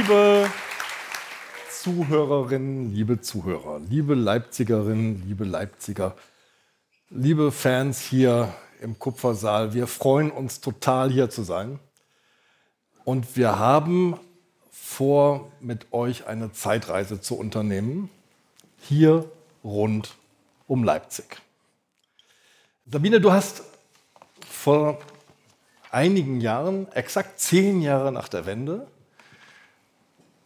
Liebe Zuhörerinnen, liebe Zuhörer, liebe Leipzigerinnen, liebe Leipziger, liebe Fans hier im Kupfersaal, wir freuen uns total hier zu sein. Und wir haben vor, mit euch eine Zeitreise zu unternehmen, hier rund um Leipzig. Sabine, du hast vor einigen Jahren, exakt zehn Jahre nach der Wende,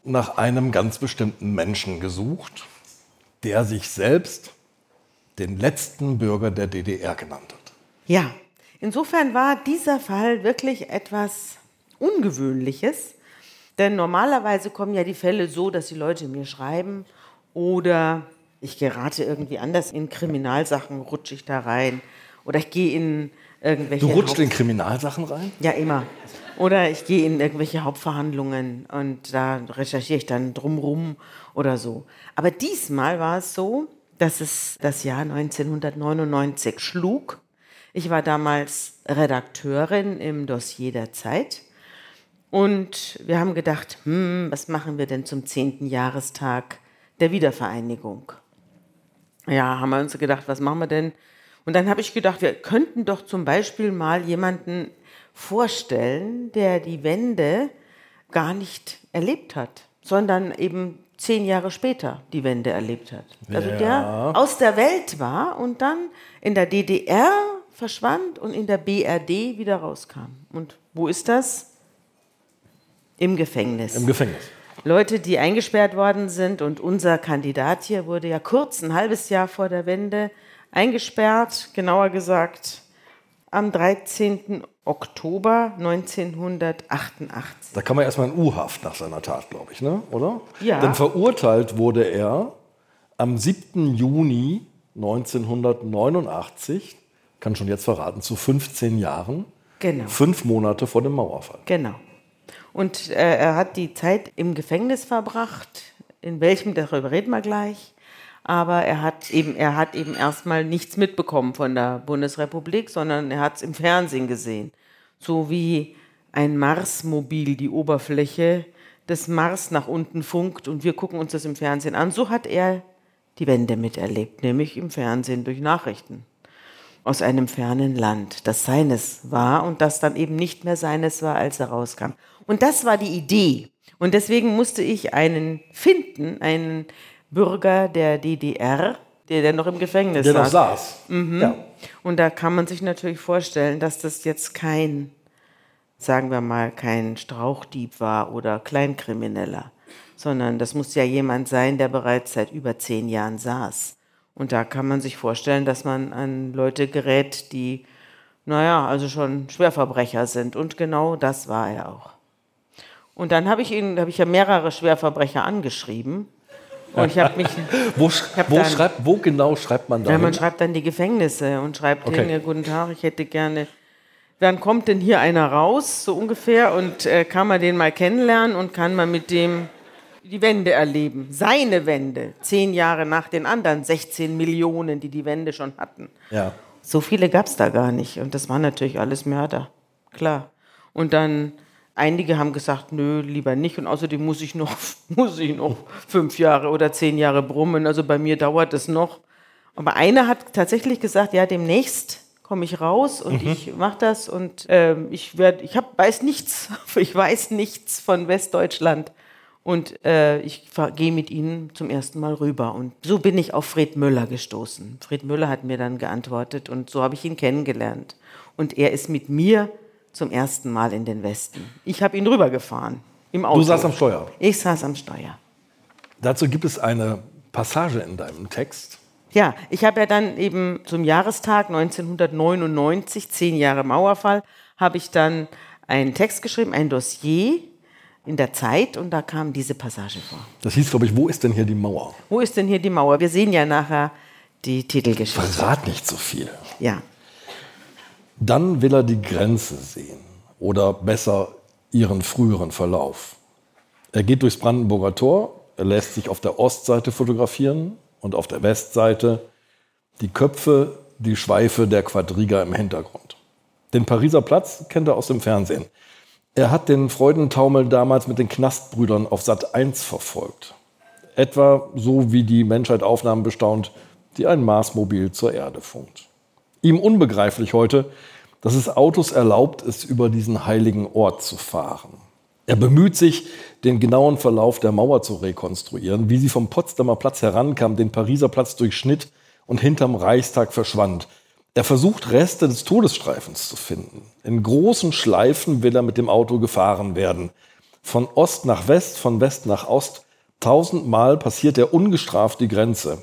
nach einem ganz bestimmten Menschen gesucht, der sich selbst den letzten Bürger der DDR genannt hat. Ja, insofern war dieser Fall wirklich etwas Ungewöhnliches, denn normalerweise kommen ja die Fälle so, dass die Leute mir schreiben oder ich gerate irgendwie anders in Kriminalsachen, rutsche ich da rein oder ich gehe in irgendwelche. Du rutschst in Kriminalsachen rein? Ja, immer. Oder ich gehe in irgendwelche Hauptverhandlungen und da recherchiere ich dann drumrum oder so. Aber diesmal war es so, dass es das Jahr 1999 schlug. Ich war damals Redakteurin im Dossier der Zeit und wir haben gedacht, hm, was machen wir denn zum 10. Jahrestag der Wiedervereinigung? Ja, haben wir uns gedacht, was machen wir denn? Und dann habe ich gedacht, wir könnten doch zum Beispiel mal jemanden vorstellen, der die Wende gar nicht erlebt hat, sondern eben zehn Jahre später die Wende erlebt hat. Also ja. der aus der Welt war und dann in der DDR verschwand und in der BRD wieder rauskam. Und wo ist das? Im Gefängnis. Im Gefängnis. Leute, die eingesperrt worden sind und unser Kandidat hier wurde ja kurz, ein halbes Jahr vor der Wende, eingesperrt, genauer gesagt am 13. Oktober 1988. Da kann man erstmal in U-Haft nach seiner Tat, glaube ich, ne? oder? Ja. Denn verurteilt wurde er am 7. Juni 1989, kann schon jetzt verraten, zu 15 Jahren. Genau. Fünf Monate vor dem Mauerfall. Genau. Und äh, er hat die Zeit im Gefängnis verbracht. In welchem, darüber reden wir gleich aber er hat eben, er hat eben erstmal nichts mitbekommen von der Bundesrepublik, sondern er hat es im Fernsehen gesehen. So wie ein Marsmobil die Oberfläche des Mars nach unten funkt und wir gucken uns das im Fernsehen an. So hat er die Wende miterlebt, nämlich im Fernsehen durch Nachrichten aus einem fernen Land, das seines war und das dann eben nicht mehr seines war, als er rauskam. Und das war die Idee. Und deswegen musste ich einen finden, einen Bürger der DDR, der, der noch im Gefängnis der saß. noch saß. Mhm. Ja. Und da kann man sich natürlich vorstellen, dass das jetzt kein, sagen wir mal, kein Strauchdieb war oder Kleinkrimineller, sondern das muss ja jemand sein, der bereits seit über zehn Jahren saß. Und da kann man sich vorstellen, dass man an Leute gerät, die, naja, also schon Schwerverbrecher sind. Und genau das war er auch. Und dann habe ich ihn, habe ich ja mehrere Schwerverbrecher angeschrieben und ich habe mich. wo, hab wo, dann, schreibt, wo genau schreibt man da? Ja, man schreibt dann die Gefängnisse und schreibt okay. denen, guten Tag, ich hätte gerne. Wann kommt denn hier einer raus, so ungefähr, und äh, kann man den mal kennenlernen und kann man mit dem die Wende erleben. Seine Wende, zehn Jahre nach den anderen 16 Millionen, die die Wende schon hatten. Ja. So viele gab es da gar nicht. Und das waren natürlich alles Mörder, klar. Und dann Einige haben gesagt, nö, lieber nicht. Und außerdem muss ich noch, muss ich noch fünf Jahre oder zehn Jahre brummen. Also bei mir dauert es noch. Aber einer hat tatsächlich gesagt, ja, demnächst komme ich raus und mhm. ich mache das und äh, ich werde, ich hab, weiß nichts, ich weiß nichts von Westdeutschland und äh, ich gehe mit ihnen zum ersten Mal rüber. Und so bin ich auf Fred Müller gestoßen. Fred Müller hat mir dann geantwortet und so habe ich ihn kennengelernt. Und er ist mit mir zum ersten Mal in den Westen. Ich habe ihn rübergefahren im Auto. Du saßt am Steuer? Ich saß am Steuer. Dazu gibt es eine Passage in deinem Text. Ja, ich habe ja dann eben zum Jahrestag 1999, zehn Jahre Mauerfall, habe ich dann einen Text geschrieben, ein Dossier in der Zeit und da kam diese Passage vor. Das hieß, glaube ich, wo ist denn hier die Mauer? Wo ist denn hier die Mauer? Wir sehen ja nachher die Titelgeschichte. Verrat nicht so viel. Ja. Dann will er die Grenze sehen oder besser ihren früheren Verlauf. Er geht durchs Brandenburger Tor, er lässt sich auf der Ostseite fotografieren und auf der Westseite die Köpfe, die Schweife der Quadriga im Hintergrund. Den Pariser Platz kennt er aus dem Fernsehen. Er hat den Freudentaumel damals mit den Knastbrüdern auf Sat 1 verfolgt. Etwa so wie die Menschheit Aufnahmen bestaunt, die ein Marsmobil zur Erde funkt. Ihm unbegreiflich heute, dass es Autos erlaubt ist, über diesen heiligen Ort zu fahren. Er bemüht sich, den genauen Verlauf der Mauer zu rekonstruieren, wie sie vom Potsdamer Platz herankam, den Pariser Platz durchschnitt und hinterm Reichstag verschwand. Er versucht, Reste des Todesstreifens zu finden. In großen Schleifen will er mit dem Auto gefahren werden. Von Ost nach West, von West nach Ost. Tausendmal passiert er ungestraft die Grenze.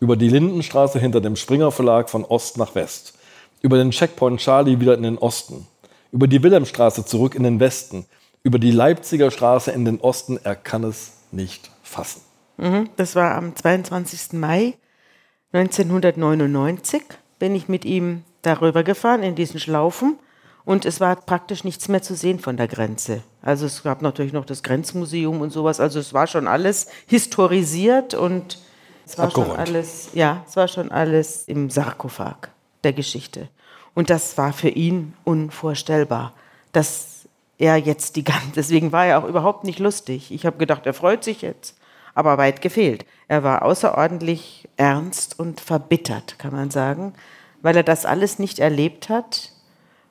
Über die Lindenstraße hinter dem Springer Verlag von Ost nach West. Über den Checkpoint Charlie wieder in den Osten. Über die Wilhelmstraße zurück in den Westen über die Leipziger Straße in den Osten. Er kann es nicht fassen. Mhm, das war am 22. Mai 1999. Bin ich mit ihm darüber gefahren in diesen Schlaufen und es war praktisch nichts mehr zu sehen von der Grenze. Also es gab natürlich noch das Grenzmuseum und sowas. Also es war schon alles historisiert und es war Abgeräumt. schon alles, ja, es war schon alles im Sarkophag der Geschichte. Und das war für ihn unvorstellbar, dass er jetzt die ganze, deswegen war er auch überhaupt nicht lustig. Ich habe gedacht, er freut sich jetzt, aber weit gefehlt. Er war außerordentlich ernst und verbittert, kann man sagen, weil er das alles nicht erlebt hat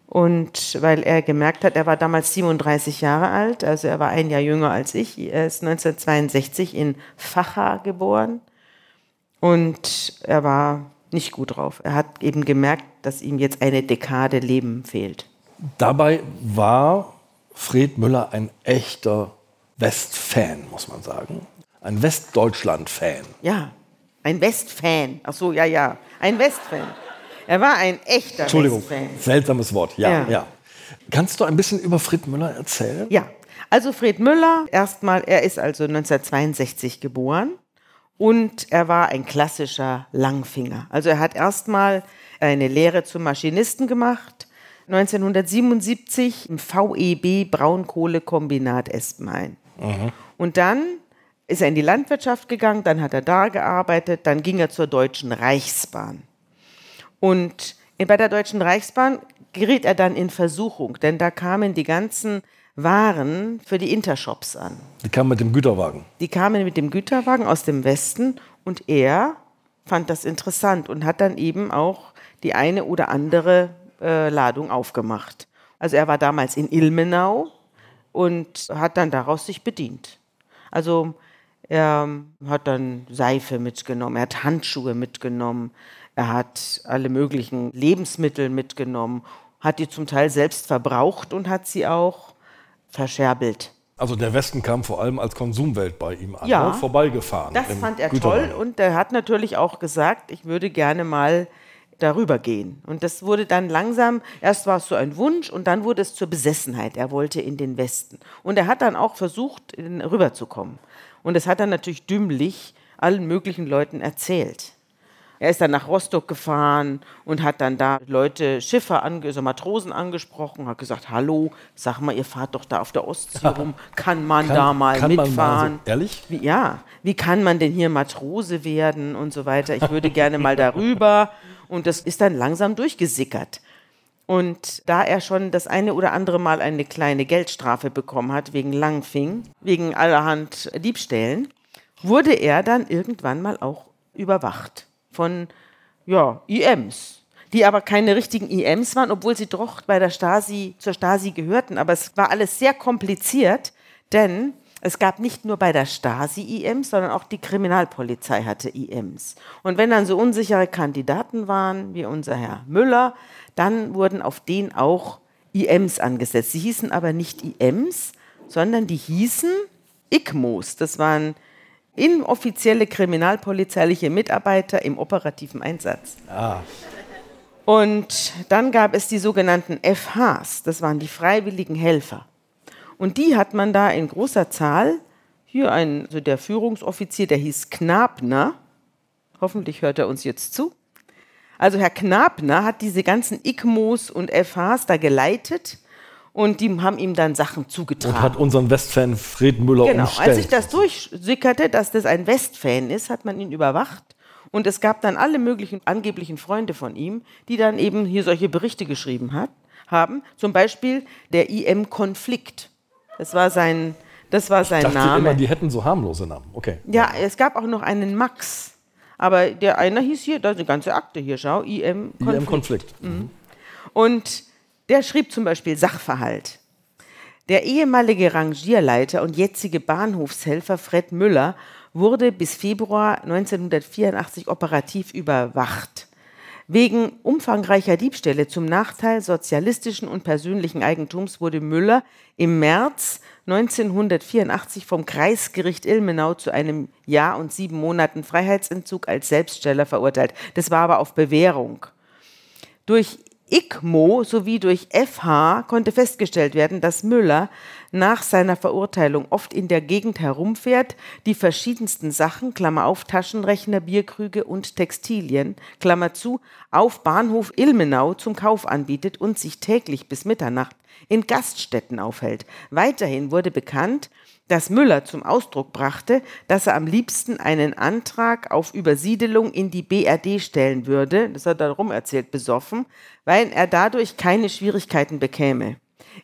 und weil er gemerkt hat, er war damals 37 Jahre alt, also er war ein Jahr jünger als ich. Er ist 1962 in Facha geboren und er war nicht gut drauf. Er hat eben gemerkt, dass ihm jetzt eine Dekade Leben fehlt. Dabei war Fred Müller ein echter Westfan, muss man sagen. Ein Westdeutschland-Fan. Ja, ein Westfan. Ach so, ja, ja. Ein Westfan. Er war ein echter Entschuldigung, Westfan. seltsames Wort. Ja, ja, ja. Kannst du ein bisschen über Fred Müller erzählen? Ja. Also Fred Müller, erstmal, er ist also 1962 geboren und er war ein klassischer Langfinger. Also er hat erstmal eine Lehre zum Maschinisten gemacht 1977 im VEB Braunkohlekombinat Espenhain. Mhm. Und dann ist er in die Landwirtschaft gegangen, dann hat er da gearbeitet, dann ging er zur Deutschen Reichsbahn. Und bei der Deutschen Reichsbahn geriet er dann in Versuchung, denn da kamen die ganzen Waren für die Intershops an. Die kamen mit dem Güterwagen. Die kamen mit dem Güterwagen aus dem Westen und er fand das interessant und hat dann eben auch die eine oder andere äh, Ladung aufgemacht. Also er war damals in Ilmenau und hat dann daraus sich bedient. Also er hat dann Seife mitgenommen, er hat Handschuhe mitgenommen, er hat alle möglichen Lebensmittel mitgenommen, hat die zum Teil selbst verbraucht und hat sie auch verscherbelt. Also der Westen kam vor allem als Konsumwelt bei ihm an, ja, ne? vorbeigefahren. Das fand er toll und er hat natürlich auch gesagt, ich würde gerne mal darüber gehen. Und das wurde dann langsam, erst war es so ein Wunsch und dann wurde es zur Besessenheit. Er wollte in den Westen. Und er hat dann auch versucht, rüberzukommen. Und das hat er natürlich dümmlich allen möglichen Leuten erzählt. Er ist dann nach Rostock gefahren und hat dann da Leute, Schiffer, also Matrosen angesprochen, hat gesagt, hallo, sag mal, ihr fahrt doch da auf der Ostsee rum, kann man kann, da mal mitfahren? Mal so, ehrlich? Wie, ja, wie kann man denn hier Matrose werden und so weiter? Ich würde gerne mal darüber. Und das ist dann langsam durchgesickert. Und da er schon das eine oder andere Mal eine kleine Geldstrafe bekommen hat wegen Langfing, wegen allerhand Diebstählen, wurde er dann irgendwann mal auch überwacht von ja, IMs, die aber keine richtigen IMs waren, obwohl sie doch bei der Stasi zur Stasi gehörten. Aber es war alles sehr kompliziert, denn es gab nicht nur bei der Stasi IMs, sondern auch die Kriminalpolizei hatte IMs. Und wenn dann so unsichere Kandidaten waren, wie unser Herr Müller, dann wurden auf den auch IMs angesetzt. Sie hießen aber nicht IMs, sondern die hießen ICMOs. Das waren inoffizielle kriminalpolizeiliche Mitarbeiter im operativen Einsatz. Ah. Und dann gab es die sogenannten FHs, das waren die freiwilligen Helfer. Und die hat man da in großer Zahl. Hier ein, also der Führungsoffizier, der hieß Knabner. Hoffentlich hört er uns jetzt zu. Also Herr Knabner hat diese ganzen ICMOs und FHs da geleitet und die haben ihm dann Sachen zugetragen. Und hat unseren Westfan Fred Müller genau. umstellt. Als sich das durchsickerte, dass das ein Westfan ist, hat man ihn überwacht. Und es gab dann alle möglichen angeblichen Freunde von ihm, die dann eben hier solche Berichte geschrieben hat, haben. Zum Beispiel der IM-Konflikt. Das war sein, das war sein Ich dachte Name. immer, die hätten so harmlose Namen. Okay. Ja, es gab auch noch einen Max. Aber der einer hieß hier, da ist eine ganze Akte hier, schau, IM IM Konflikt. Konflikt. Und der schrieb zum Beispiel Sachverhalt. Der ehemalige Rangierleiter und jetzige Bahnhofshelfer Fred Müller wurde bis Februar 1984 operativ überwacht. Wegen umfangreicher Diebstähle zum Nachteil sozialistischen und persönlichen Eigentums wurde Müller im März 1984 vom Kreisgericht Ilmenau zu einem Jahr und sieben Monaten Freiheitsentzug als Selbststeller verurteilt. Das war aber auf Bewährung. Durch ICMO sowie durch FH konnte festgestellt werden, dass Müller nach seiner Verurteilung oft in der Gegend herumfährt, die verschiedensten Sachen, Klammer auf, Taschenrechner, Bierkrüge und Textilien, Klammer zu, auf Bahnhof Ilmenau zum Kauf anbietet und sich täglich bis Mitternacht in Gaststätten aufhält. Weiterhin wurde bekannt, dass Müller zum Ausdruck brachte, dass er am liebsten einen Antrag auf Übersiedelung in die BRD stellen würde, das hat er darum erzählt, besoffen, weil er dadurch keine Schwierigkeiten bekäme.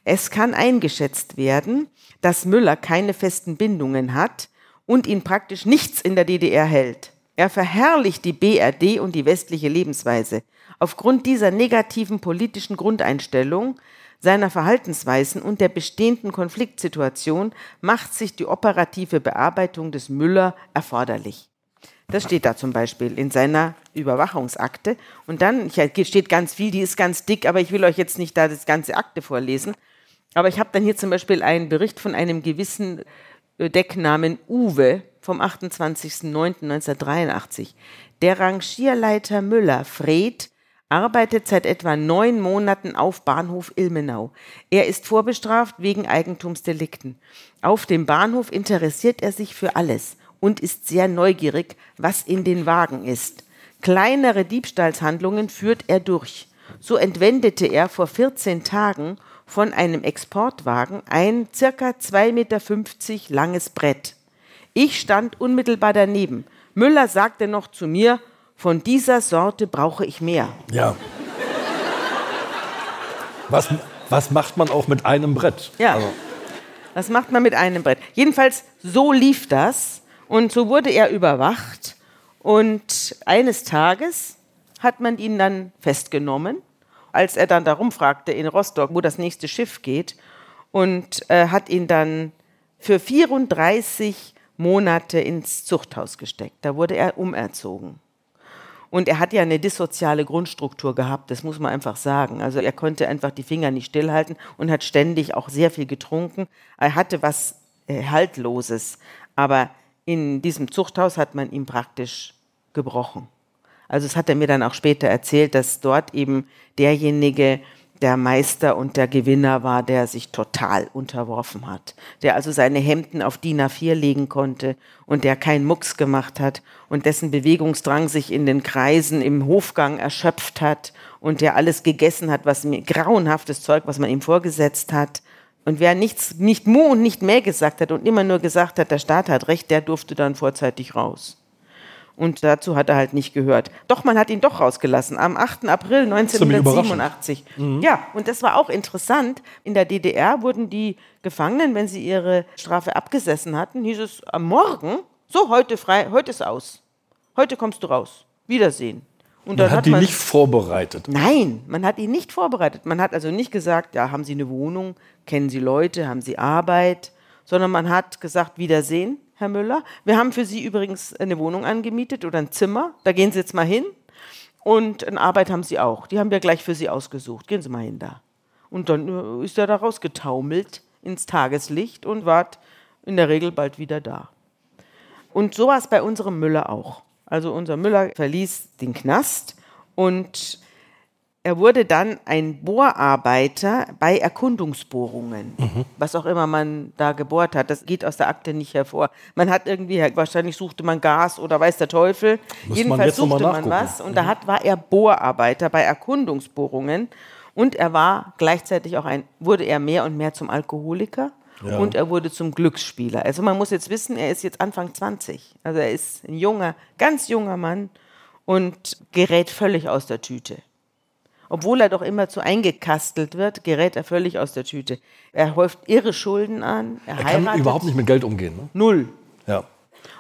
Es kann eingeschätzt werden, dass Müller keine festen Bindungen hat und ihn praktisch nichts in der DDR hält. Er verherrlicht die BRD und die westliche Lebensweise. Aufgrund dieser negativen politischen Grundeinstellung seiner Verhaltensweisen und der bestehenden Konfliktsituation macht sich die operative Bearbeitung des Müller erforderlich. Das steht da zum Beispiel in seiner Überwachungsakte. Und dann steht ganz viel, die ist ganz dick, aber ich will euch jetzt nicht da das ganze Akte vorlesen. Aber ich habe dann hier zum Beispiel einen Bericht von einem gewissen äh, Decknamen Uwe vom 28.09.1983. Der Rangierleiter Müller, Fred, arbeitet seit etwa neun Monaten auf Bahnhof Ilmenau. Er ist vorbestraft wegen Eigentumsdelikten. Auf dem Bahnhof interessiert er sich für alles und ist sehr neugierig, was in den Wagen ist. Kleinere Diebstahlshandlungen führt er durch. So entwendete er vor 14 Tagen von einem Exportwagen ein circa 2,50 Meter langes Brett. Ich stand unmittelbar daneben. Müller sagte noch zu mir, von dieser Sorte brauche ich mehr. Ja. Was, was macht man auch mit einem Brett? Ja. Also, Das macht man mit einem Brett. Jedenfalls, so lief das. Und so wurde er überwacht. Und eines Tages hat man ihn dann festgenommen, als er dann darum fragte in Rostock, wo das nächste Schiff geht. Und äh, hat ihn dann für 34 Monate ins Zuchthaus gesteckt. Da wurde er umerzogen. Und er hat ja eine dissoziale Grundstruktur gehabt, das muss man einfach sagen. Also er konnte einfach die Finger nicht stillhalten und hat ständig auch sehr viel getrunken. Er hatte was äh, Haltloses. Aber in diesem Zuchthaus hat man ihn praktisch gebrochen. Also das hat er mir dann auch später erzählt, dass dort eben derjenige der Meister und der Gewinner war, der sich total unterworfen hat, der also seine Hemden auf DIN A4 legen konnte und der keinen Mucks gemacht hat und dessen Bewegungsdrang sich in den Kreisen im Hofgang erschöpft hat und der alles gegessen hat, was mir grauenhaftes Zeug, was man ihm vorgesetzt hat. Und wer nichts, nicht Mu und nicht mehr gesagt hat und immer nur gesagt hat, der Staat hat recht, der durfte dann vorzeitig raus. Und dazu hat er halt nicht gehört. Doch, man hat ihn doch rausgelassen. Am 8. April Ziemlich 1987. Ja, und das war auch interessant. In der DDR wurden die Gefangenen, wenn sie ihre Strafe abgesessen hatten, hieß es am Morgen, so heute frei, heute ist aus. Heute kommst du raus. Wiedersehen. Und man hat die nicht vorbereitet. Nein, man hat ihn nicht vorbereitet. Man hat also nicht gesagt, ja, haben Sie eine Wohnung, kennen Sie Leute, haben Sie Arbeit, sondern man hat gesagt, Wiedersehen, Herr Müller. Wir haben für Sie übrigens eine Wohnung angemietet oder ein Zimmer. Da gehen Sie jetzt mal hin. Und eine Arbeit haben Sie auch. Die haben wir gleich für Sie ausgesucht. Gehen Sie mal hin da. Und dann äh, ist er da rausgetaumelt ins Tageslicht und war in der Regel bald wieder da. Und so war es bei unserem Müller auch. Also unser Müller verließ den Knast und er wurde dann ein Bohrarbeiter bei Erkundungsbohrungen, was auch immer man da gebohrt hat. Das geht aus der Akte nicht hervor. Man hat irgendwie, wahrscheinlich suchte man Gas oder weiß der Teufel. man Jedenfalls mal suchte man was und da hat, war er Bohrarbeiter bei Erkundungsbohrungen und er war gleichzeitig auch ein, wurde er mehr und mehr zum Alkoholiker. Ja. Und er wurde zum Glücksspieler. Also man muss jetzt wissen, er ist jetzt Anfang 20. Also er ist ein junger, ganz junger Mann und gerät völlig aus der Tüte. Obwohl er doch immer zu eingekastelt wird, gerät er völlig aus der Tüte. Er häuft irre Schulden an. Er, er kann überhaupt nicht mit Geld umgehen. Ne? Null. Ja.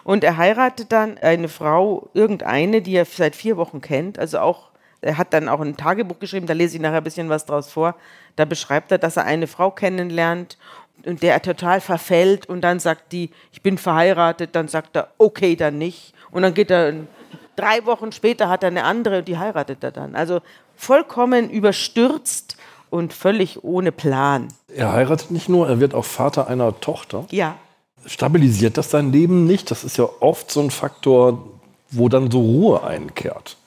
Und er heiratet dann eine Frau, irgendeine, die er seit vier Wochen kennt. Also auch, er hat dann auch ein Tagebuch geschrieben, da lese ich nachher ein bisschen was draus vor. Da beschreibt er, dass er eine Frau kennenlernt und der er total verfällt und dann sagt die, ich bin verheiratet, dann sagt er, okay, dann nicht. Und dann geht er, drei Wochen später hat er eine andere und die heiratet er dann. Also vollkommen überstürzt und völlig ohne Plan. Er heiratet nicht nur, er wird auch Vater einer Tochter. Ja. Stabilisiert das sein Leben nicht? Das ist ja oft so ein Faktor, wo dann so Ruhe einkehrt.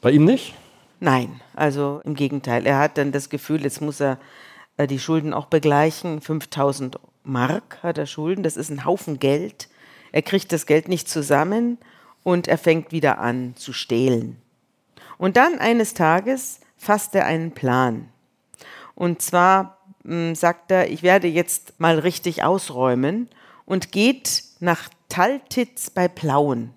Bei ihm nicht? Nein, also im Gegenteil. Er hat dann das Gefühl, jetzt muss er äh, die Schulden auch begleichen. 5000 Mark hat er Schulden, das ist ein Haufen Geld. Er kriegt das Geld nicht zusammen und er fängt wieder an zu stehlen. Und dann eines Tages fasst er einen Plan. Und zwar mh, hm, sagt er, ich werde jetzt mal richtig ausräumen und geht nach Taltitz bei Plauen.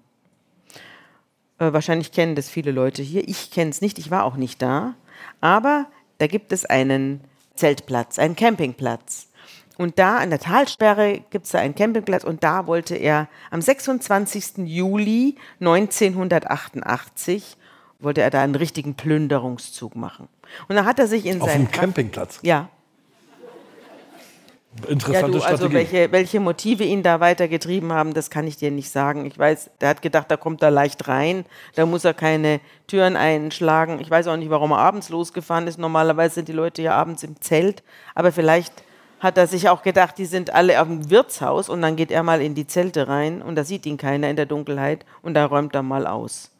Äh, wahrscheinlich kennen das viele Leute hier. Ich kenne es nicht, ich war auch nicht da. Aber da gibt es einen Zeltplatz, einen Campingplatz. Und da an der Talsperre gibt es da einen Campingplatz und da wollte er am 26. Juli 1988 wollte er da einen richtigen Plünderungszug machen. Und dann hat er sich in Auf dem Campingplatz? Ja. Interessante ja, du, also Strategie. welche, welche Motive ihn da weitergetrieben haben, das kann ich dir nicht sagen. Ich weiß, der hat gedacht, da kommt er leicht rein, da muss er keine Türen einschlagen. Ich weiß auch nicht, warum er abends losgefahren ist. Normalerweise sind die Leute ja abends im Zelt, aber vielleicht hat er sich auch gedacht, die sind alle auf dem Wirtshaus und dann geht er mal in die Zelte rein und da sieht ihn keiner in der Dunkelheit und da räumt er mal aus.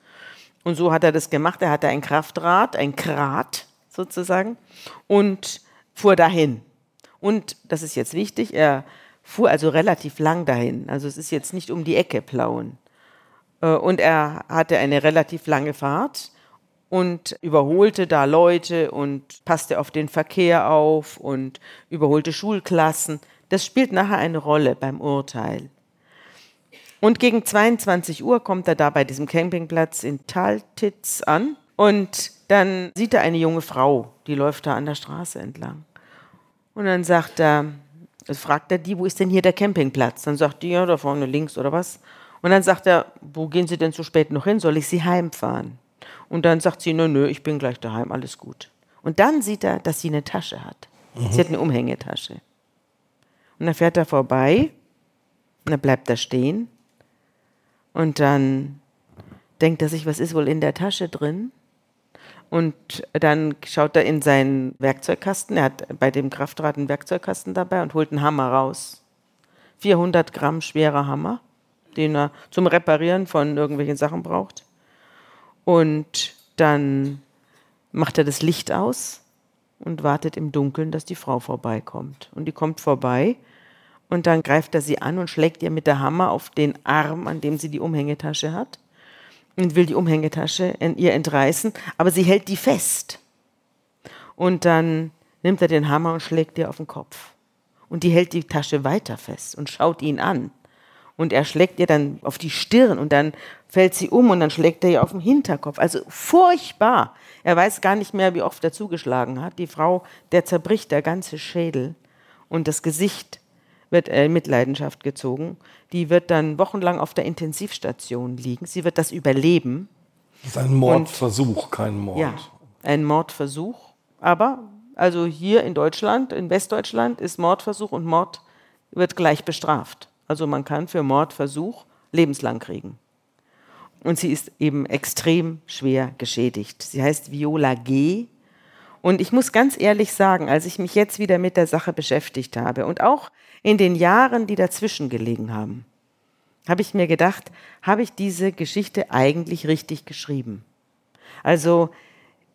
Und so hat er das gemacht. Er hatte ein Kraftrad, ein Krat sozusagen und fuhr dahin. Und das ist jetzt wichtig, er fuhr also relativ lang dahin. Also es ist jetzt nicht um die Ecke plauen. Äh, und er hatte eine relativ lange Fahrt und überholte da Leute und passte auf den Verkehr auf und überholte Schulklassen. Das spielt nachher eine Rolle beim Urteil. Und gegen 22 Uhr kommt er da bei diesem Campingplatz in Taltitz an und dann sieht er eine junge Frau, die läuft da an der Straße entlang. Und dann sagt er, fragt er die, wo ist denn hier der Campingplatz? Dann sagt die, ja, da vorne links oder was. Und dann sagt er, wo gehen Sie denn so spät noch hin? Soll ich Sie heimfahren? Und dann sagt sie, nö, nö, ich bin gleich daheim, alles gut. Und dann sieht er, dass sie eine Tasche hat. Mhm. Sie hat eine Umhängetasche. Und dann fährt er vorbei und dann bleibt er stehen. Und dann denkt er sich, was ist wohl in der Tasche drin? Und dann schaut er in seinen Werkzeugkasten. Er hat bei dem Kraftrad einen Werkzeugkasten dabei und holt einen Hammer raus. 400 Gramm schwerer Hammer, den er zum Reparieren von irgendwelchen Sachen braucht. Und dann macht er das Licht aus und wartet im Dunkeln, dass die Frau vorbeikommt. Und die kommt vorbei und dann greift er sie an und schlägt ihr mit der Hammer auf den Arm, an dem sie die Umhängetasche hat und will die Umhängetasche ihr entreißen, aber sie hält die fest. Und dann nimmt er den Hammer und schlägt ihr auf den Kopf. Und die hält die Tasche weiter fest und schaut ihn an und er schlägt ihr dann auf die Stirn und dann fällt sie um und dann schlägt er ihr auf den Hinterkopf. Also furchtbar. Er weiß gar nicht mehr, wie oft er zugeschlagen hat. Die Frau, der zerbricht der ganze Schädel und das Gesicht wird in Mitleidenschaft gezogen. Die wird dann wochenlang auf der Intensivstation liegen. Sie wird das überleben. Das ist ein Mordversuch, und, kein Mord. Ja, ein Mordversuch. Aber also hier in Deutschland, in Westdeutschland, ist Mordversuch und Mord wird gleich bestraft. Also man kann für Mordversuch lebenslang kriegen. Und sie ist eben extrem schwer geschädigt. Sie heißt Viola G. Und ich muss ganz ehrlich sagen, als ich mich jetzt wieder mit der Sache beschäftigt habe und auch in den Jahren, die dazwischen gelegen haben, habe ich mir gedacht, habe ich diese Geschichte eigentlich richtig geschrieben? Also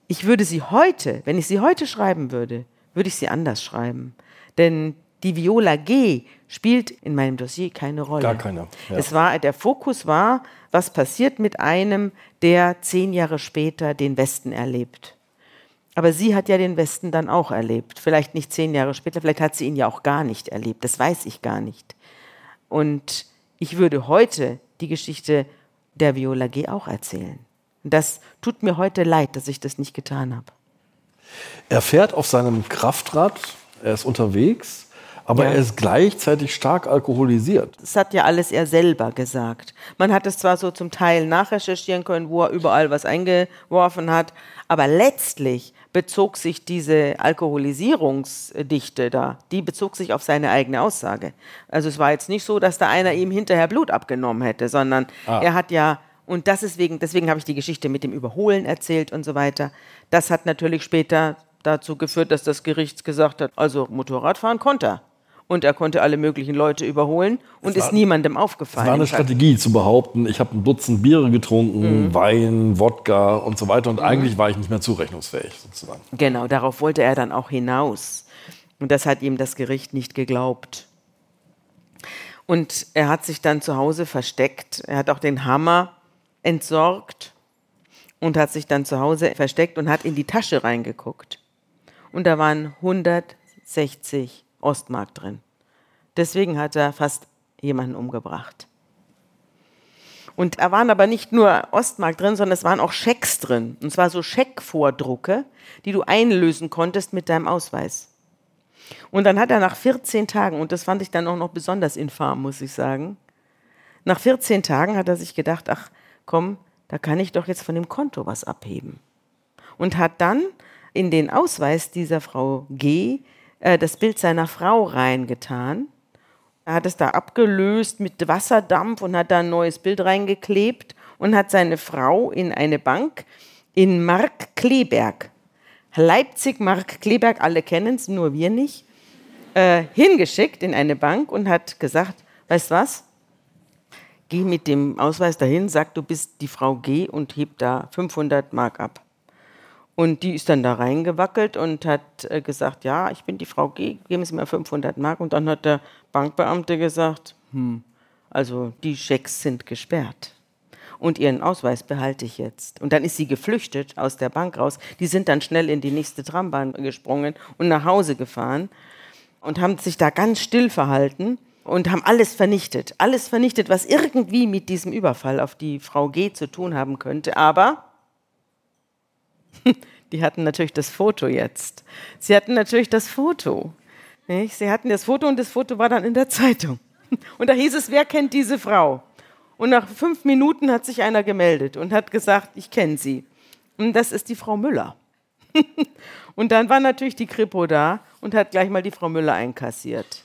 ich würde sie heute, wenn ich sie heute schreiben würde, würde ich sie anders schreiben. Denn die Viola G spielt in meinem Dossier keine Rolle. Gar keine. Ja. Es war, der Fokus war, was passiert mit einem, der zehn Jahre später den Westen erlebt. Aber sie hat ja den Westen dann auch erlebt. Vielleicht nicht zehn Jahre später, vielleicht hat sie ihn ja auch gar nicht erlebt. Das weiß ich gar nicht. Und ich würde heute die Geschichte der Viola G auch erzählen. Das tut mir heute leid, dass ich das nicht getan habe. Er fährt auf seinem Kraftrad, er ist unterwegs, aber Ja. er ist gleichzeitig stark alkoholisiert. Das hat ja alles er selber gesagt. Man hat es zwar so zum Teil nachrecherchieren können, wo er überall was eingeworfen hat, aber letztlich bezog sich diese Alkoholisierungsdichte da, die bezog sich auf seine eigene Aussage. Also es war jetzt nicht so, dass da einer ihm hinterher Blut abgenommen hätte, sondern Ah. er hat ja, und das ist wegen, deswegen habe ich die Geschichte mit dem Überholen erzählt und so weiter. Das hat natürlich später dazu geführt, dass das Gericht gesagt hat, also Motorradfahren konnte er. Und er konnte alle möglichen Leute überholen und war- ist niemandem Es war aufgefallen. eine Strategie zu behaupten, ich habe ein Dutzend Biere getrunken, Mhm. Wein, Wodka und so weiter und eigentlich war ich nicht mehr zurechnungsfähig sozusagen. Genau, darauf wollte er dann auch hinaus. Und das hat ihm das Gericht nicht geglaubt. Und er hat sich dann zu Hause versteckt. Er hat auch den Hammer entsorgt und hat sich dann zu Hause versteckt und hat in die Tasche reingeguckt. Und da waren 160 Ostmark drin. Deswegen hat er fast jemanden umgebracht. Und da waren aber nicht nur Ostmark drin, sondern es waren auch Schecks drin. Und zwar so Scheckvordrucke, die du einlösen konntest mit deinem Ausweis. Und dann hat er nach 14 Tagen, und das fand ich dann auch noch besonders infam, muss ich sagen, nach 14 Tagen hat er sich gedacht, ach komm, da kann ich doch jetzt von dem Konto was abheben. Und hat dann in den Ausweis dieser Frau G äh, das Bild seiner Frau reingetan. Er hat es da abgelöst mit Wasserdampf und hat da ein neues Bild reingeklebt und hat seine Frau in eine Bank in Markkleeberg, Leipzig, Markkleeberg, alle kennen es, nur wir nicht, äh, hingeschickt in eine Bank und hat gesagt, weißt was, geh mit dem Ausweis dahin, sag, du bist die Frau G und heb da 500 Mark ab. Und die ist dann da reingewackelt und hat äh, gesagt, ja, ich bin die Frau G, geben Sie mir 500 Mark. Und dann hat der Bankbeamte gesagt, hm, also die Schecks sind gesperrt. Und ihren Ausweis behalte ich jetzt. Und dann ist sie geflüchtet aus der Bank raus. Die sind dann schnell in die nächste Trambahn gesprungen und nach Hause gefahren und haben sich da ganz still verhalten und haben alles vernichtet. Alles vernichtet, was irgendwie mit diesem Überfall auf die Frau G zu tun haben könnte. Aber die hatten natürlich das Foto jetzt. Sie hatten natürlich das Foto. Nicht? Sie hatten das Foto und das Foto war dann in der Zeitung. Und da hieß es, wer kennt diese Frau? Und nach fünf Minuten hat sich einer gemeldet und hat gesagt, ich kenne sie. Und das ist die Frau Müller. und dann war natürlich die Kripo da und hat gleich mal die Frau Müller einkassiert.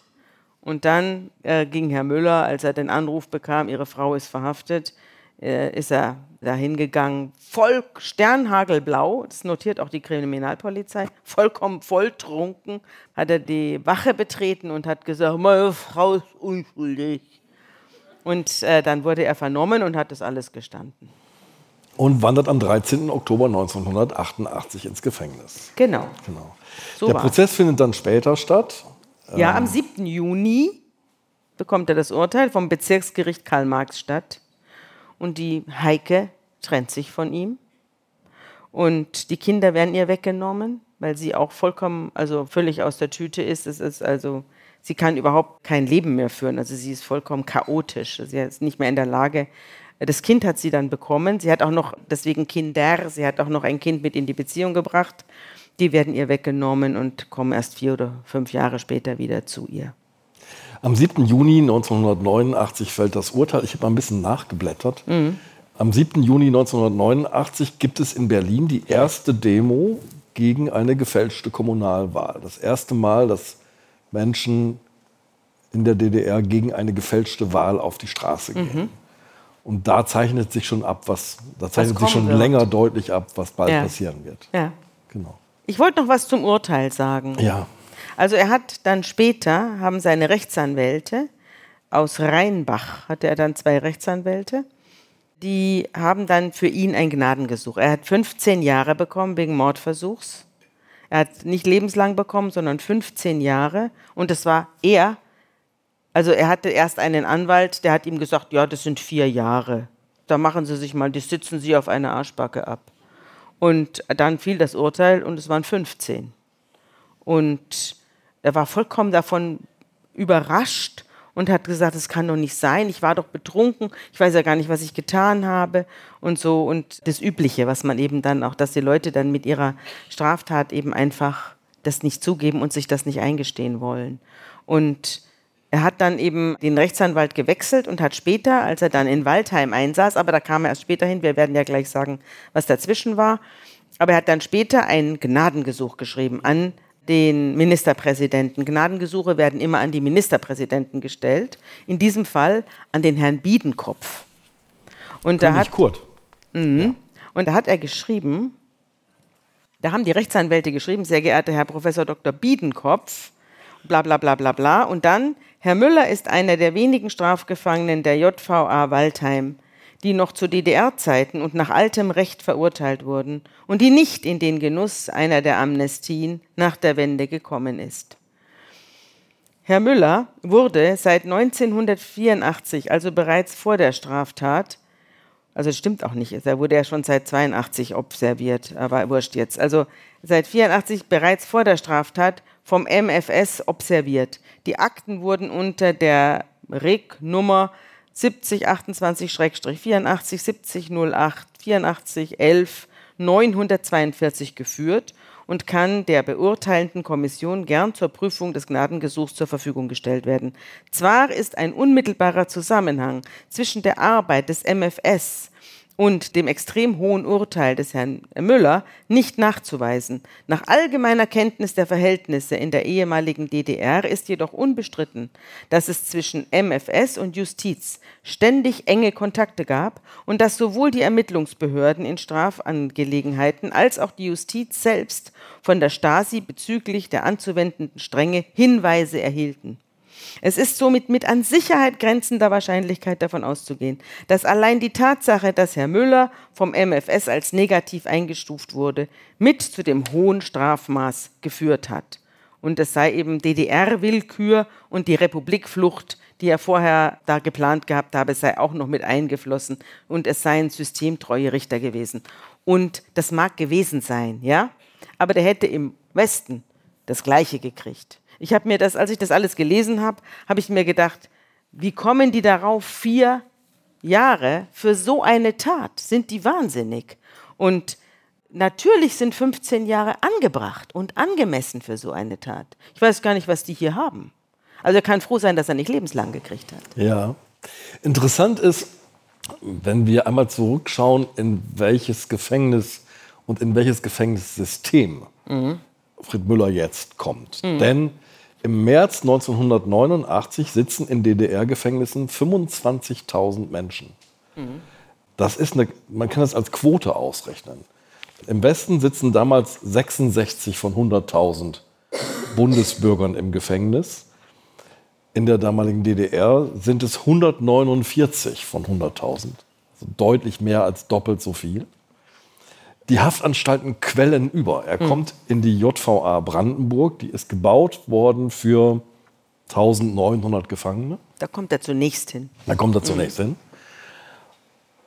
Und dann äh, ging Herr Müller, als er den Anruf bekam, ihre Frau ist verhaftet, äh, ist er dahin gegangen, voll sternhagelblau, das notiert auch die Kriminalpolizei, vollkommen volltrunken, hat er die Wache betreten und hat gesagt, meine Frau ist unschuldig. Und äh, dann wurde er vernommen und hat das alles gestanden. Und wandert am 13. Oktober 1988 ins Gefängnis. Genau. Genau. So Der war's. Prozess findet dann später statt. Ja, am 7. Juni bekommt er das Urteil vom Bezirksgericht Karl-Marx-Stadt. Und die Heike trennt sich von ihm. Und die Kinder werden ihr weggenommen, weil sie auch vollkommen, also völlig aus der Tüte ist. Es ist also, sie kann überhaupt kein Leben mehr führen. Also sie ist vollkommen chaotisch. Sie ist nicht mehr in der Lage. Das Kind hat sie dann bekommen. Sie hat auch noch, deswegen Kinder, sie hat auch noch ein Kind mit in die Beziehung gebracht. Die werden ihr weggenommen und kommen erst vier oder fünf Jahre später wieder zu ihr. Am 7. Juni 1989 fällt das Urteil. Ich habe mal ein bisschen nachgeblättert. Am 7. Juni 1989 gibt es in Berlin die erste Demo gegen eine gefälschte Kommunalwahl. Das erste Mal, dass Menschen in der DDR gegen eine gefälschte Wahl auf die Straße gehen. Und da zeichnet sich schon ab, was, da zeichnet sich kommen schon wird. länger deutlich ab, was bald Ja. passieren wird. Ja. Genau. Ich wollte noch was zum Urteil sagen. Ja. Also er hat dann später, haben seine Rechtsanwälte aus Rheinbach, hatte er dann zwei Rechtsanwälte, die haben dann für ihn ein Gnadengesuch. Er hat 15 Jahre bekommen wegen Mordversuchs. Er hat nicht lebenslang bekommen, sondern 15 Jahre. Und das war er, also er hatte erst einen Anwalt, der hat ihm gesagt, ja, das sind vier Jahre. Da machen Sie sich mal, die sitzen Sie auf eine Arschbacke ab. Und dann fiel das Urteil und es waren 15. Und er war vollkommen davon überrascht und hat gesagt, es kann doch nicht sein, ich war doch betrunken, ich weiß ja gar nicht, was ich getan habe und so und das Übliche, was man eben dann auch, dass die Leute dann mit ihrer Straftat eben einfach das nicht zugeben und sich das nicht eingestehen wollen. Und er hat dann eben den Rechtsanwalt gewechselt und hat später, als er dann in Waldheim einsaß, aber da kam er erst später hin, wir werden ja gleich sagen, was dazwischen war, aber er hat dann später ein Gnadengesuch geschrieben an den Ministerpräsidenten. Gnadengesuche werden immer an die Ministerpräsidenten gestellt. In diesem Fall an den Herrn Biedenkopf. Und da hat Kurt. Mh, ja. Und da hat er geschrieben, da haben die Rechtsanwälte geschrieben, sehr geehrter Herr Professor Dr. Biedenkopf, bla bla bla bla bla. Und dann, Herr Müller ist einer der wenigen Strafgefangenen der JVA Waldheim die noch zu DDR-Zeiten und nach altem Recht verurteilt wurden und die nicht in den Genuss einer der Amnestien nach der Wende gekommen ist. Herr Müller wurde seit 1984, also bereits vor der Straftat, also stimmt auch nicht, er wurde ja schon seit 82 observiert, aber wurscht jetzt, also seit 84 bereits vor der Straftat vom MFS observiert. Die Akten wurden unter der REG-Nummer 70 28-84 70 08 84 11 942 geführt und kann der beurteilenden Kommission gern zur Prüfung des Gnadengesuchs zur Verfügung gestellt werden. Zwar ist ein unmittelbarer Zusammenhang zwischen der Arbeit des MFS und dem extrem hohen Urteil des Herrn Müller nicht nachzuweisen. Nach allgemeiner Kenntnis der Verhältnisse in der ehemaligen DDR ist jedoch unbestritten, dass es zwischen MFS und Justiz ständig enge Kontakte gab und dass sowohl die Ermittlungsbehörden in Strafangelegenheiten als auch die Justiz selbst von der Stasi bezüglich der anzuwendenden Strenge Hinweise erhielten. Es ist somit mit an Sicherheit grenzender Wahrscheinlichkeit davon auszugehen, dass allein die Tatsache, dass Herr Müller vom MFS als negativ eingestuft wurde, mit zu dem hohen Strafmaß geführt hat. Und es sei eben DDR-Willkür und die Republikflucht, die er vorher da geplant gehabt habe, sei auch noch mit eingeflossen und es seien systemtreue Richter gewesen. Und das mag gewesen sein, ja, aber der hätte im Westen das Gleiche gekriegt. Ich habe mir das, als ich das alles gelesen habe, habe ich mir gedacht, wie kommen die darauf, vier Jahre für so eine Tat? Sind die wahnsinnig? Und natürlich sind 15 Jahre angebracht und angemessen für so eine Tat. Ich weiß gar nicht, was die hier haben. Also er kann froh sein, dass er nicht lebenslang gekriegt hat. Ja. Interessant ist, wenn wir einmal zurückschauen, in welches Gefängnis und in welches Gefängnissystem mhm. Fried Müller jetzt kommt. Mhm. Denn im März 1989 sitzen in DDR-Gefängnissen 25.000 Menschen. Das ist eine, man kann das als Quote ausrechnen. Im Westen sitzen damals 66 von 100.000 Bundesbürgern im Gefängnis. In der damaligen DDR sind es 149 von 100.000, also deutlich mehr als doppelt so viel die Haftanstalten quellen über. Er mhm. kommt in die JVA Brandenburg, die ist gebaut worden für 1900 Gefangene. Da kommt er zunächst hin. Da kommt er zunächst mhm. hin.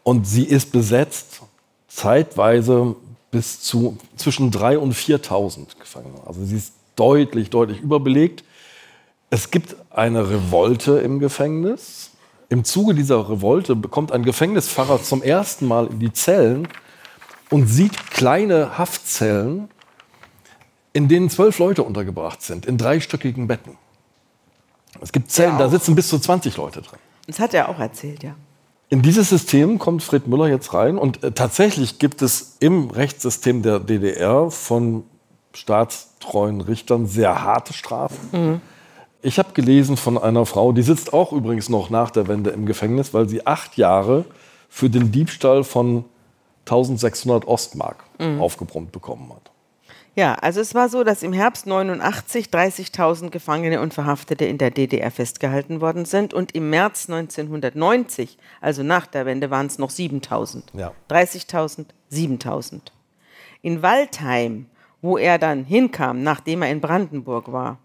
Und sie ist besetzt zeitweise bis zu zwischen 3.000 und 4.000 Gefangene. Also sie ist deutlich, deutlich überbelegt. Es gibt eine Revolte im Gefängnis. Im Zuge dieser Revolte bekommt ein Gefängnispfarrer zum ersten Mal in die Zellen und sieht kleine Haftzellen, in denen zwölf Leute untergebracht sind, in dreistöckigen Betten. Es gibt Zellen, da sitzen bis zu 20 Leute drin. Das hat er auch erzählt, ja. In dieses System kommt Fred Müller jetzt rein und äh, tatsächlich gibt es im Rechtssystem der DDR von staatstreuen Richtern sehr harte Strafen. Mhm. Ich habe gelesen von einer Frau, die sitzt auch übrigens noch nach der Wende im Gefängnis, weil sie acht Jahre für den Diebstahl von 1600 Ostmark mhm. aufgebrummt bekommen hat. Ja, also es war so, dass im Herbst 89 30.000 Gefangene und Verhaftete in der DDR festgehalten worden sind und im März 1990, also nach der Wende, waren es noch 7.000. Ja. 30.000, 7.000. In Waldheim, wo er dann hinkam, nachdem er in Brandenburg war,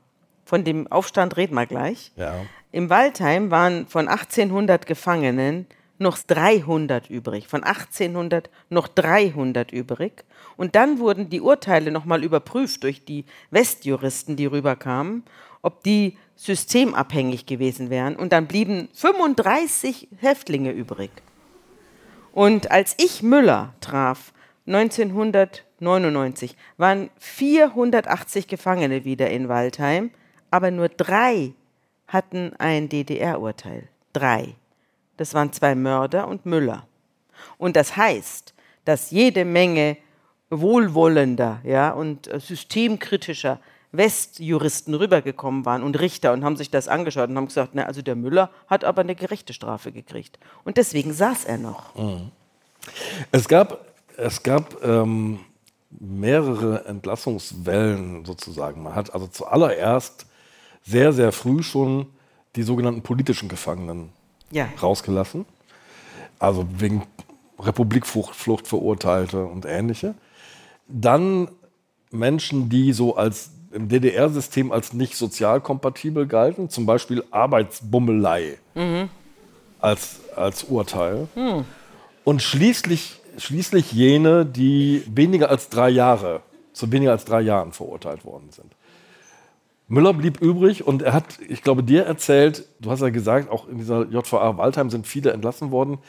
von dem Aufstand reden wir gleich. Ja. Im Waldheim waren von 1800 Gefangenen noch 300 übrig. Von 1800 noch 300 übrig. Und dann wurden die Urteile nochmal überprüft durch die Westjuristen, die rüberkamen, ob die systemabhängig gewesen wären. Und dann blieben 35 Häftlinge übrig. Und als ich Müller traf, 1999, waren 480 Gefangene wieder in Waldheim, aber nur drei hatten ein DDR-Urteil. Drei. Das waren zwei Mörder und Müller. Und das heißt, dass jede Menge wohlwollender ja, und systemkritischer Westjuristen rübergekommen waren und Richter und haben sich das angeschaut und haben gesagt, na, also der Müller hat aber eine gerechte Strafe gekriegt. Und deswegen saß er noch. Mhm. Es gab, es gab ähm, mehrere Entlassungswellen sozusagen. Man hat also zuallererst sehr, sehr früh schon die sogenannten politischen Gefangenen ja. rausgelassen. Also wegen Republikflucht Verurteilte und ähnliche. Dann Menschen, die so als im DDR-System als nicht sozialkompatibel galten, zum Beispiel Arbeitsbummelei mhm. als, als Urteil. Mhm. Und schließlich, schließlich jene, die weniger als drei Jahre, zu weniger als drei Jahren verurteilt worden sind. Müller blieb übrig und er hat, ich glaube, dir erzählt, du hast ja gesagt, auch in dieser JVA Waldheim sind viele entlassen worden.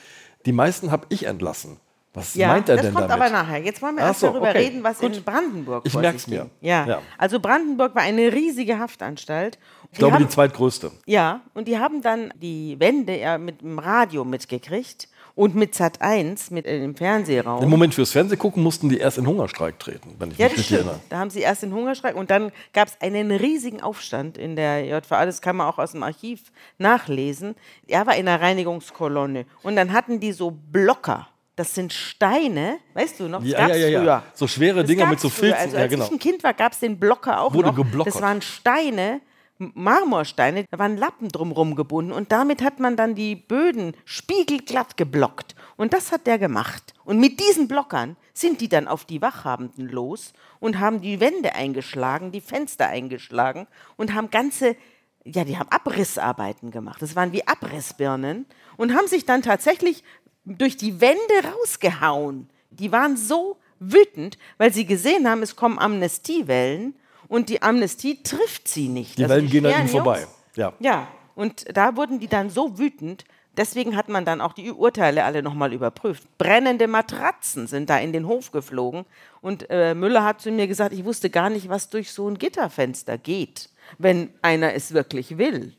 Die meisten habe ich entlassen. Was ja, meint er denn damit? Das kommt aber nachher. Jetzt wollen wir erst so, darüber okay, reden, was gut. in Brandenburg Ich merke es mir. Ja. ja. also Brandenburg war eine riesige Haftanstalt. Ich glaube, haben, die zweitgrößte. Ja, und die haben dann die Wände ja mit dem Radio mitgekriegt und mit Sat 1, mit äh, dem Fernsehraum. Im Moment fürs Fernsehgucken mussten die erst in Hungerstreik treten, wenn ich ja, mich richtig erinnere. Da haben sie erst in Hungerstreik und dann gab es einen riesigen Aufstand in der JVA. Das kann man auch aus dem Archiv nachlesen. Er war in der Reinigungskolonne und dann hatten die so Blocker. Das sind Steine, weißt du noch? Das ja, ja, ja, ja, So schwere Dinger mit so Filzen. Also, als ja, genau. ich ein Kind war, gab es den Blocker auch Wurde noch. Geblockert. Das waren Steine, Marmorsteine, da waren Lappen drumherum gebunden und damit hat man dann die Böden spiegelglatt geblockt. Und das hat der gemacht. Und mit diesen Blockern sind die dann auf die Wachhabenden los und haben die Wände eingeschlagen, die Fenster eingeschlagen und haben ganze, ja, die haben Abrissarbeiten gemacht. Das waren wie Abrissbirnen und haben sich dann tatsächlich durch die Wände rausgehauen. Die waren so wütend, weil sie gesehen haben, es kommen Amnestiewellen und die Amnestie trifft sie nicht. Die also Wellen gehen an ihnen vorbei. Ja. ja, und da wurden die dann so wütend, deswegen hat man dann auch die Urteile alle nochmal überprüft. Brennende Matratzen sind da in den Hof geflogen und äh, Müller hat zu mir gesagt, ich wusste gar nicht, was durch so ein Gitterfenster geht, wenn einer es wirklich will.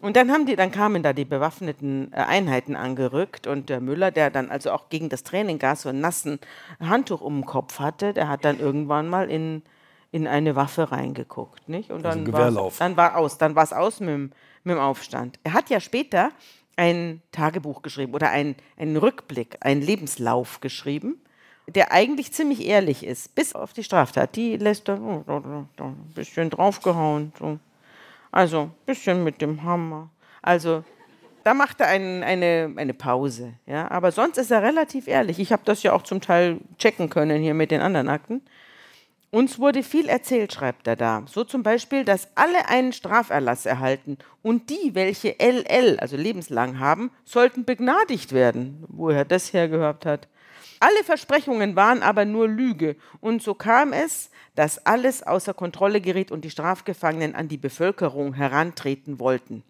Und dann, haben die, dann kamen da die bewaffneten äh, Einheiten angerückt und der Müller, der dann also auch gegen das Tränengas so einen nassen Handtuch um den Kopf hatte, der hat dann irgendwann mal in in eine Waffe reingeguckt. Nicht? Und also dann, also dann war aus, dann war es aus mit dem, mit dem Aufstand. Er hat ja später ein Tagebuch geschrieben oder ein, einen Rückblick, einen Lebenslauf geschrieben, der eigentlich ziemlich ehrlich ist, bis auf die Straftat. Die lässt er oh, da, da, ein bisschen draufgehauen. So. Also ein bisschen mit dem Hammer. Also da macht er ein, eine, eine Pause. Ja? Aber sonst ist er relativ ehrlich. Ich habe das ja auch zum Teil checken können hier mit den anderen Akten. Uns wurde viel erzählt, schreibt er da. So zum Beispiel, dass alle einen Straferlass erhalten und die, welche LL, also lebenslang haben, sollten begnadigt werden, wo er das hergehört hat. Alle Versprechungen waren aber nur Lüge und so kam es, dass alles außer Kontrolle geriet und die Strafgefangenen an die Bevölkerung herantreten wollten.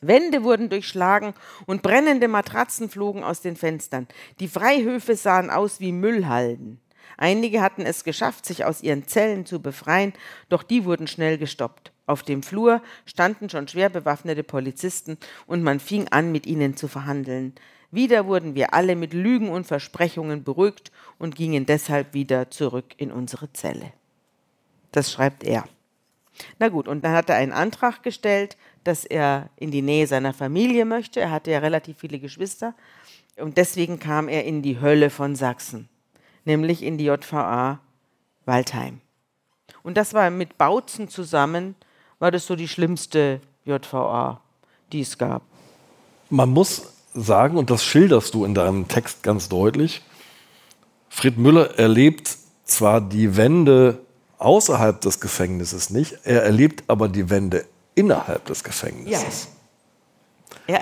Wände wurden durchschlagen und brennende Matratzen flogen aus den Fenstern. Die Freihöfe sahen aus wie Müllhalden. Einige hatten es geschafft, sich aus ihren Zellen zu befreien, doch die wurden schnell gestoppt. Auf dem Flur standen schon schwer bewaffnete Polizisten und man fing an, mit ihnen zu verhandeln. Wieder wurden wir alle mit Lügen und Versprechungen beruhigt und gingen deshalb wieder zurück in unsere Zelle. Das schreibt er. Na gut, und dann hat er einen Antrag gestellt, dass er in die Nähe seiner Familie möchte. Er hatte ja relativ viele Geschwister. Und deswegen kam er in die Hölle von Sachsen nämlich in die JVA Waldheim. Und das war mit Bautzen zusammen, war das so die schlimmste JVA, die es gab. Man muss sagen, und das schilderst du in deinem Text ganz deutlich, Fred Müller erlebt zwar die Wände außerhalb des Gefängnisses nicht, er erlebt aber die Wände innerhalb des Gefängnisses.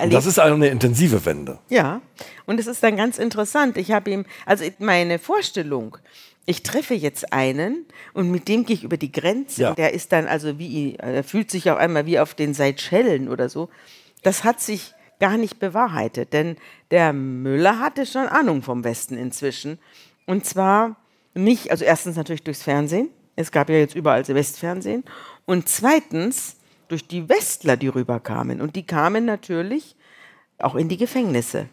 Das ist eine intensive Wende. Ja, und es ist dann ganz interessant. Ich habe ihm, also meine Vorstellung, ich treffe jetzt einen und mit dem gehe ich über die Grenze. Ja. Der ist dann also wie, er fühlt sich auf einmal wie auf den Seychellen oder so. Das hat sich gar nicht bewahrheitet, denn der Müller hatte schon Ahnung vom Westen inzwischen. Und zwar nicht, also erstens natürlich durchs Fernsehen. Es gab ja jetzt überall Westfernsehen. Und zweitens durch die Westler, die rüberkamen. Und die kamen natürlich auch in die Gefängnisse.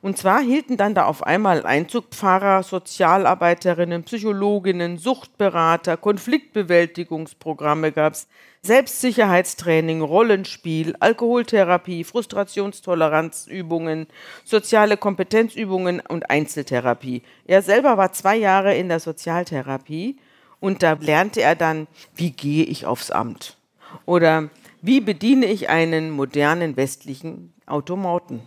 Und zwar hielten dann da auf einmal Einzug Pfarrer, Sozialarbeiterinnen, Psychologinnen, Suchtberater, Konfliktbewältigungsprogramme gab es, Selbstsicherheitstraining, Rollenspiel, Alkoholtherapie, Frustrationstoleranzübungen, soziale Kompetenzübungen und Einzeltherapie. Er selber war zwei Jahre in der Sozialtherapie und da lernte er dann, wie gehe ich aufs Amt oder wie bediene ich einen modernen westlichen Automaten.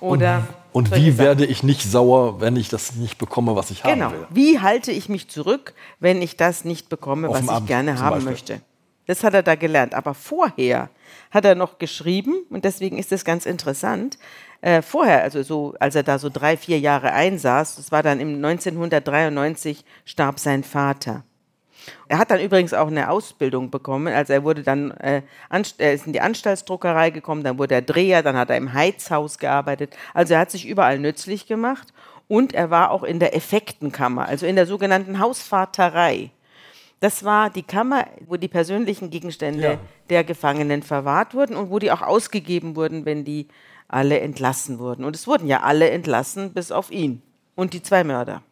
Oder Und solche wie Sachen. werde ich nicht sauer, wenn ich das nicht bekomme, was ich Genau. haben will? Wie halte ich mich zurück, wenn ich das nicht bekomme, Auf was ich Amt gerne haben Beispiel. möchte? Das hat er da gelernt. Aber vorher hat er noch geschrieben, und deswegen ist das ganz interessant. Äh, vorher, also so, als er da so drei, vier Jahre einsaß, das war dann im 1993, starb sein Vater. Er hat dann übrigens auch eine Ausbildung bekommen. Also er wurde dann äh, er ist in die Anstaltsdruckerei gekommen, dann wurde er Dreher, dann hat er im Heizhaus gearbeitet. Also er hat sich überall nützlich gemacht und er war auch in der Effektenkammer, also in der sogenannten Hausvaterei. Das war die Kammer, wo die persönlichen Gegenstände Ja. der Gefangenen verwahrt wurden und wo die auch ausgegeben wurden, wenn die alle entlassen wurden. Und es wurden ja alle entlassen, bis auf ihn und die zwei Mörder.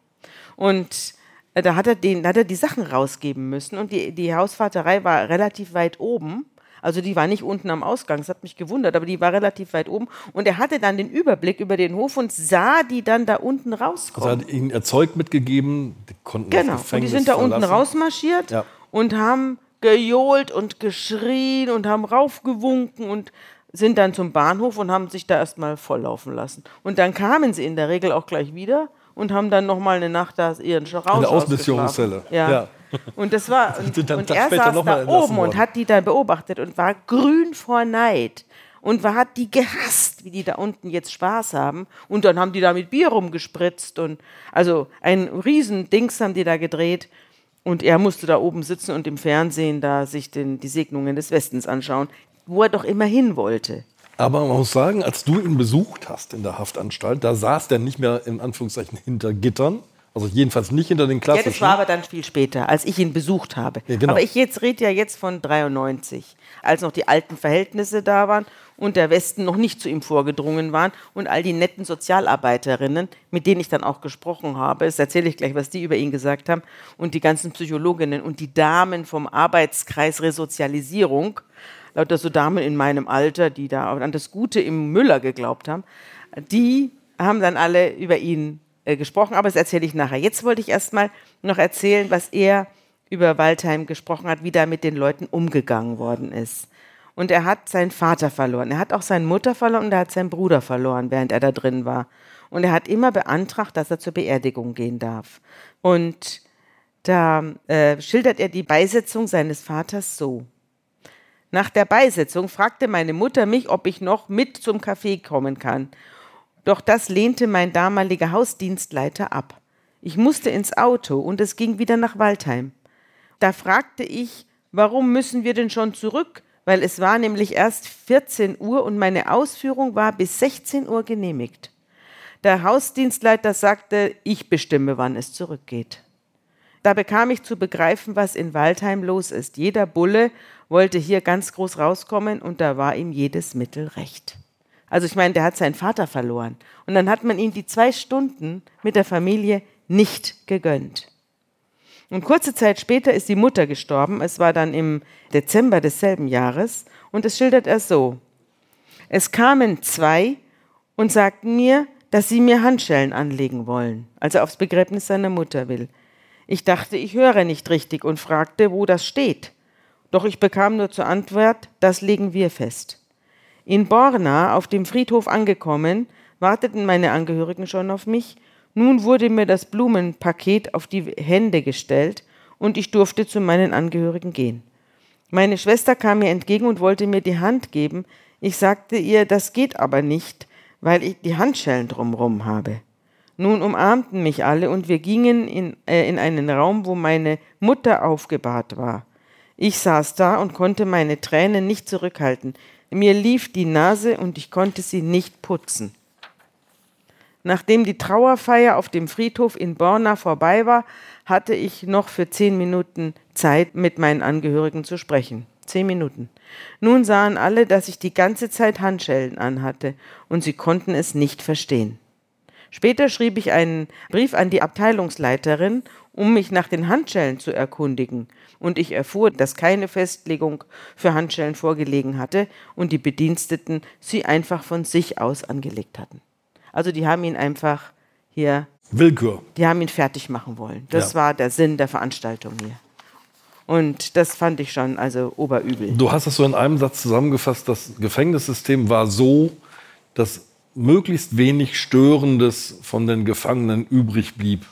Und da hat er, den, hat er die Sachen rausgeben müssen und die, die Hausvaterei war relativ weit oben. Also die war nicht unten am Ausgang, das hat mich gewundert, aber die war relativ weit oben. Und er hatte dann den Überblick über den Hof und sah die dann da unten Also er rauskommen. hat ihnen Erzeug mitgegeben, die konnten das Genau. Und die Gefängnis sind da unten verlassen. rausmarschiert Ja. und haben gejohlt und geschrien und haben raufgewunken und sind dann zum Bahnhof und haben sich da erstmal volllaufen lassen. Und dann kamen sie in der Regel auch gleich wieder und haben dann nochmal eine Nacht da ihren Rausch ausgeschlafen. Ausmissionszelle. Ja. Ja. Und das war und, und er saß da oben und worden. hat die dann beobachtet und war grün vor Neid und war, hat die gehasst, wie die da unten jetzt Spaß haben. Und dann haben die da mit Bier rumgespritzt und also ein riesen Dings haben die da gedreht. Und er musste da oben sitzen und im Fernsehen da sich den, die Segnungen des Westens anschauen, wo er doch immer hin wollte. Aber man muss sagen, als du ihn besucht hast in der Haftanstalt, da saß der nicht mehr in Anführungszeichen hinter Gittern. Also jedenfalls nicht hinter den Ja, klassischen. das war aber dann viel später, als ich ihn besucht habe. Ja, genau. Aber ich jetzt rede ja jetzt von 93, als noch die alten Verhältnisse da waren und der Westen noch nicht zu ihm vorgedrungen waren und all die netten Sozialarbeiterinnen, mit denen ich dann auch gesprochen habe, das erzähle ich gleich, was die über ihn gesagt haben, und die ganzen Psychologinnen und die Damen vom Arbeitskreis Resozialisierung, lauter so Damen in meinem Alter, die da an das Gute im Müller geglaubt haben, die haben dann alle über ihn äh, gesprochen, aber das erzähle ich nachher. Jetzt wollte ich erstmal noch erzählen, was er über Waldheim gesprochen hat, wie da mit den Leuten umgegangen worden ist. Und er hat seinen Vater verloren, er hat auch seine Mutter verloren und er hat seinen Bruder verloren, während er da drin war. Und er hat immer beantragt, dass er zur Beerdigung gehen darf. Und da äh, schildert er die Beisetzung seines Vaters so. Nach der Beisetzung fragte meine Mutter mich, ob ich noch mit zum Café kommen kann. Doch das lehnte mein damaliger Hausdienstleiter ab. Ich musste ins Auto und es ging wieder nach Waldheim. Da fragte ich, warum müssen wir denn schon zurück? Weil es war nämlich erst 14 Uhr und meine Ausführung war bis 16 Uhr genehmigt. Der Hausdienstleiter sagte, ich bestimme, wann es zurückgeht. Da bekam ich zu begreifen, was in Waldheim los ist. Jeder Bulle wollte hier ganz groß rauskommen und da war ihm jedes Mittel recht. Also ich meine, der hat seinen Vater verloren. Und dann hat man ihm die zwei Stunden mit der Familie nicht gegönnt. Und kurze Zeit später ist die Mutter gestorben. Es war dann im Dezember desselben Jahres. Und es schildert er so. Es kamen zwei und sagten mir, dass sie mir Handschellen anlegen wollen, als er aufs Begräbnis seiner Mutter will. Ich dachte, ich höre nicht richtig und fragte, wo das steht. Doch ich bekam nur zur Antwort, das legen wir fest. In Borna, auf dem Friedhof angekommen, warteten meine Angehörigen schon auf mich. Nun wurde mir das Blumenpaket auf die Hände gestellt und ich durfte zu meinen Angehörigen gehen. Meine Schwester kam mir entgegen und wollte mir die Hand geben. Ich sagte ihr, das geht aber nicht, weil ich die Handschellen drumrum habe. Nun umarmten mich alle und wir gingen in, äh, in einen Raum, wo meine Mutter aufgebahrt war. Ich saß da und konnte meine Tränen nicht zurückhalten. Mir lief die Nase und ich konnte sie nicht putzen. Nachdem die Trauerfeier auf dem Friedhof in Borna vorbei war, hatte ich noch für zehn Minuten Zeit, mit meinen Angehörigen zu sprechen. Zehn Minuten. Nun sahen alle, dass ich die ganze Zeit Handschellen anhatte, und sie konnten es nicht verstehen. Später schrieb ich einen Brief an die Abteilungsleiterin, um mich nach den Handschellen zu erkundigen, und ich erfuhr, dass keine Festlegung für Handschellen vorgelegen hatte und die Bediensteten sie einfach von sich aus angelegt hatten. Also die haben ihn einfach hier. Willkür. Die haben ihn fertig machen wollen. Das Ja. war der Sinn der Veranstaltung hier. Und das fand ich schon also oberübel. Du hast es so in einem Satz zusammengefasst, das Gefängnissystem war so, dass möglichst wenig Störendes von den Gefangenen übrig blieb,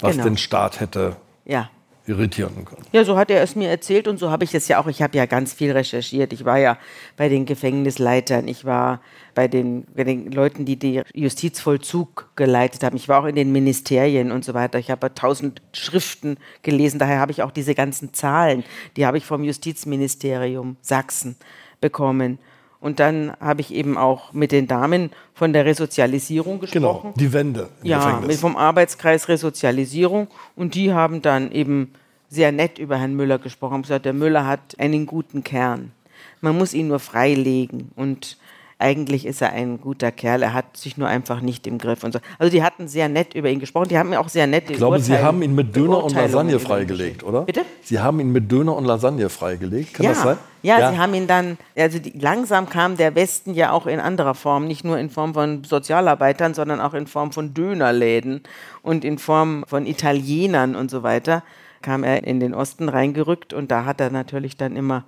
was Genau. den Staat hätte Ja. irritieren können. Ja, so hat er es mir erzählt und so habe ich es ja auch. Ich habe ja ganz viel recherchiert. Ich war ja bei den Gefängnisleitern, ich war bei den, bei den Leuten, die den Justizvollzug geleitet haben. Ich war auch in den Ministerien und so weiter. Ich habe tausend Schriften gelesen. Daher habe ich auch diese ganzen Zahlen, die habe ich vom Justizministerium Sachsen bekommen. Und dann habe ich eben auch mit den Damen von der Resozialisierung gesprochen. Genau, die Wende im Ja, Gefängnis. mit vom Arbeitskreis Resozialisierung. Und die haben dann eben sehr nett über Herrn Müller gesprochen. Haben gesagt, der Müller hat einen guten Kern. Man muss ihn nur freilegen. Und eigentlich ist er ein guter Kerl. Er hat sich nur einfach nicht im Griff. Und so. Also die hatten sehr nett über ihn gesprochen. Die haben mir auch sehr nett Ich glaube, Sie haben ihn mit Döner und Lasagne freigelegt, oder? Bitte? Sie haben ihn mit Döner und Lasagne freigelegt, kann ja, das sein? Ja, sie haben ihn dann, also die, langsam kam der Westen ja auch in anderer Form, nicht nur in Form von Sozialarbeitern, sondern auch in Form von Dönerläden und in Form von Italienern und so weiter, kam er in den Osten reingerückt und da hat er natürlich dann immer,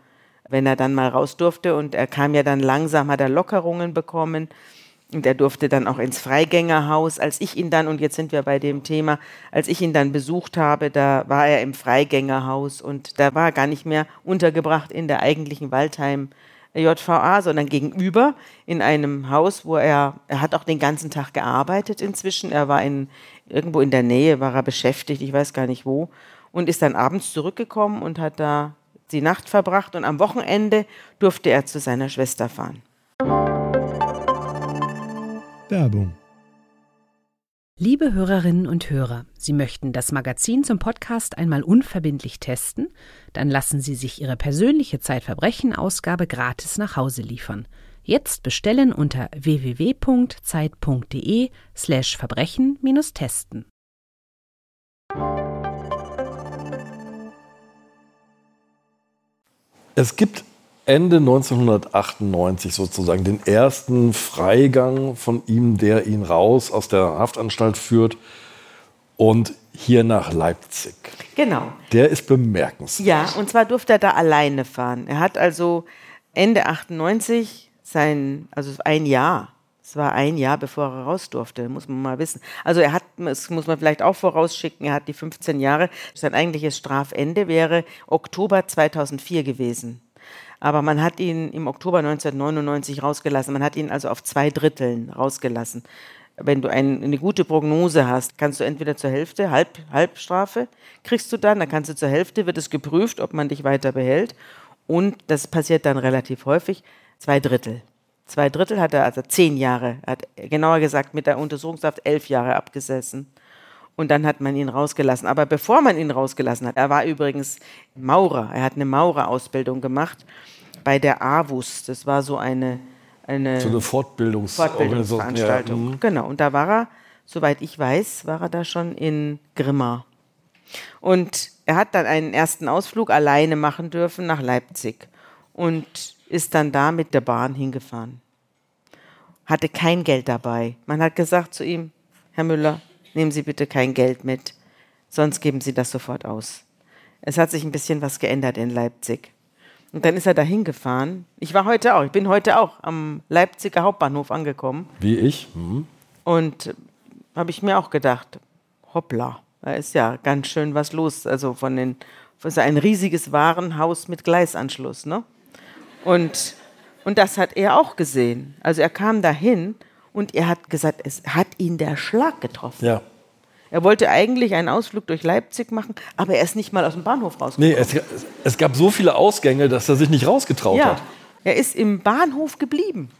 wenn er dann mal raus durfte und er kam ja dann langsam, hat er Lockerungen bekommen. Und er durfte dann auch ins Freigängerhaus. Als ich ihn dann, und jetzt sind wir bei dem Thema, als ich ihn dann besucht habe, da war er im Freigängerhaus und da war er gar nicht mehr untergebracht in der eigentlichen Waldheim JVA, sondern gegenüber in einem Haus, wo er, er hat auch den ganzen Tag gearbeitet inzwischen. Er war in, irgendwo in der Nähe, war er beschäftigt, ich weiß gar nicht wo, und ist dann abends zurückgekommen und hat da die Nacht verbracht und am Wochenende durfte er zu seiner Schwester fahren. Werbung. Liebe Hörerinnen und Hörer, Sie möchten das Magazin zum Podcast einmal unverbindlich testen? Dann lassen Sie sich Ihre persönliche Zeitverbrechen-Ausgabe gratis nach Hause liefern. Jetzt bestellen unter www.zeit.de Es gibt Ende 1998 sozusagen den ersten Freigang von ihm, der ihn raus aus der Haftanstalt führt und hier nach Leipzig. Genau. Der ist bemerkenswert. Ja, und zwar durfte er da alleine fahren. Er hat also Ende 98 sein, also ein Jahr, es war ein Jahr, bevor er raus durfte, muss man mal wissen. Also er hat, das muss man vielleicht auch vorausschicken, er hat die 15 Jahre, sein eigentliches Strafende wäre Oktober 2004 gewesen. Aber man hat ihn im Oktober 1999 rausgelassen. Man hat ihn also auf zwei Dritteln rausgelassen. Wenn du ein, eine gute Prognose hast, kannst du entweder zur Hälfte, Halb, Halbstrafe kriegst du dann, dann kannst du zur Hälfte, wird es geprüft, ob man dich weiter behält. Und das passiert dann relativ häufig, zwei Drittel. Zwei Drittel hat er, also zehn Jahre, hat genauer gesagt mit der Untersuchungshaft elf Jahre abgesessen. Und dann hat man ihn rausgelassen. Aber bevor man ihn rausgelassen hat, er war übrigens Maurer, er hat eine Maurerausbildung gemacht bei der AWUS. Das war so eine, eine So eine Fortbildungsorganisation. Fortbildungsveranstaltung. Ja, mhm. Genau, und da war er, soweit ich weiß, war er da schon in Grimma. Und er hat dann einen ersten Ausflug alleine machen dürfen nach Leipzig und ist dann da mit der Bahn hingefahren. Hatte kein Geld dabei. Man hat gesagt zu ihm, Herr Müller, nehmen Sie bitte kein Geld mit, sonst geben Sie das sofort aus. Es hat sich ein bisschen was geändert in Leipzig. Und dann ist er da hingefahren. Ich war heute auch, ich bin heute auch am Leipziger Hauptbahnhof angekommen. Wie ich. Mhm. Und habe ich mir auch gedacht, hoppla, da ist ja ganz schön was los. Also von den, das ist ein riesiges Warenhaus mit Gleisanschluss, ne? Und, Und das hat er auch gesehen. Also er kam dahin und er hat gesagt, es hat ihn der Schlag getroffen. Ja. Er wollte eigentlich einen Ausflug durch Leipzig machen, aber er ist nicht mal aus dem Bahnhof rausgekommen. Nee, es, es gab so viele Ausgänge, dass er sich nicht rausgetraut ja, hat. er ist im Bahnhof geblieben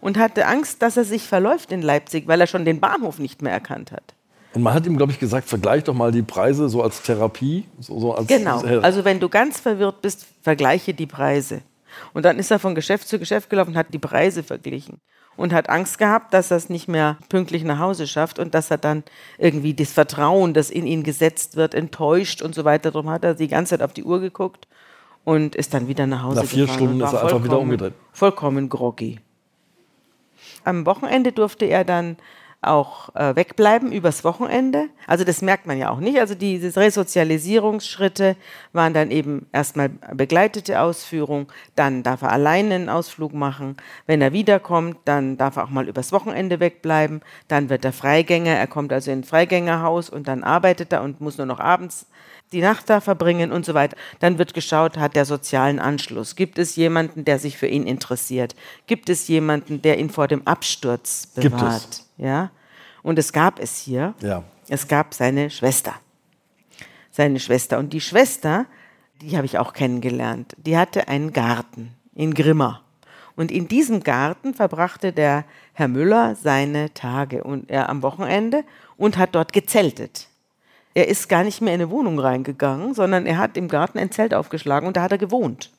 und hatte Angst, dass er sich verläuft in Leipzig, weil er schon den Bahnhof nicht mehr erkannt hat. Und man hat ihm, glaube ich, gesagt, vergleich doch mal die Preise so als Therapie. So, so als Genau. Also wenn du ganz verwirrt bist, vergleiche die Preise. Und dann ist er von Geschäft zu Geschäft gelaufen hat die Preise verglichen. Und hat Angst gehabt, dass er es nicht mehr pünktlich nach Hause schafft und dass er dann irgendwie das Vertrauen, das in ihn gesetzt wird, enttäuscht und so weiter. Darum hat er die ganze Zeit auf die Uhr geguckt und ist dann wieder nach Hause Nach vier Stunden ist er einfach wieder umgedreht. Vollkommen groggy. Am Wochenende durfte er dann auch äh, wegbleiben übers Wochenende. Also das merkt man ja auch nicht. Also diese Resozialisierungsschritte waren dann eben erstmal begleitete Ausführung, dann darf er alleine einen Ausflug machen. Wenn er wiederkommt, dann darf er auch mal übers Wochenende wegbleiben. Dann wird er Freigänger, er kommt also in ein Freigängerhaus und dann arbeitet er und muss nur noch abends die Nacht da verbringen und so weiter. Dann wird geschaut, hat der sozialen Anschluss. Gibt es jemanden, der sich für ihn interessiert? Gibt es jemanden, der ihn vor dem Absturz Gibt bewahrt? es. Ja. Und es gab es hier. Ja. Es gab seine Schwester. Seine Schwester. Und die Schwester, die habe ich auch kennengelernt, die hatte einen Garten in Grimma. Und in diesem Garten verbrachte der Herr Müller seine Tage und er am Wochenende und hat dort gezeltet. Er ist gar nicht mehr in eine Wohnung reingegangen, sondern er hat im Garten ein Zelt aufgeschlagen und da hat er gewohnt.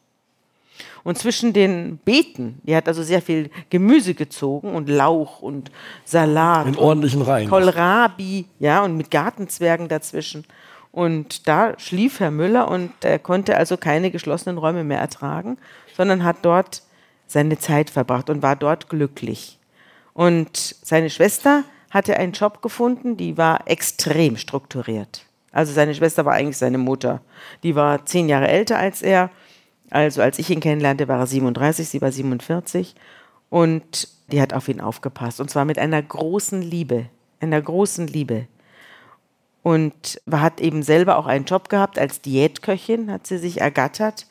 Und zwischen den Beeten, die hat also sehr viel Gemüse gezogen und Lauch und Salat. In ordentlichen Reihen. Kohlrabi, ja, und mit Gartenzwergen dazwischen. Und da schlief Herr Müller und er konnte also keine geschlossenen Räume mehr ertragen, sondern hat dort seine Zeit verbracht und war dort glücklich. Und seine Schwester hatte einen Job gefunden, die war extrem strukturiert. Also seine Schwester war eigentlich seine Mutter. Die war zehn Jahre älter als er. Also als ich ihn kennenlernte, war er 37, sie war 47. Und die hat auf ihn aufgepasst. Und zwar mit einer großen Liebe. Einer großen Liebe. Und hat eben selber auch einen Job gehabt als Diätköchin, hat sie sich ergattert.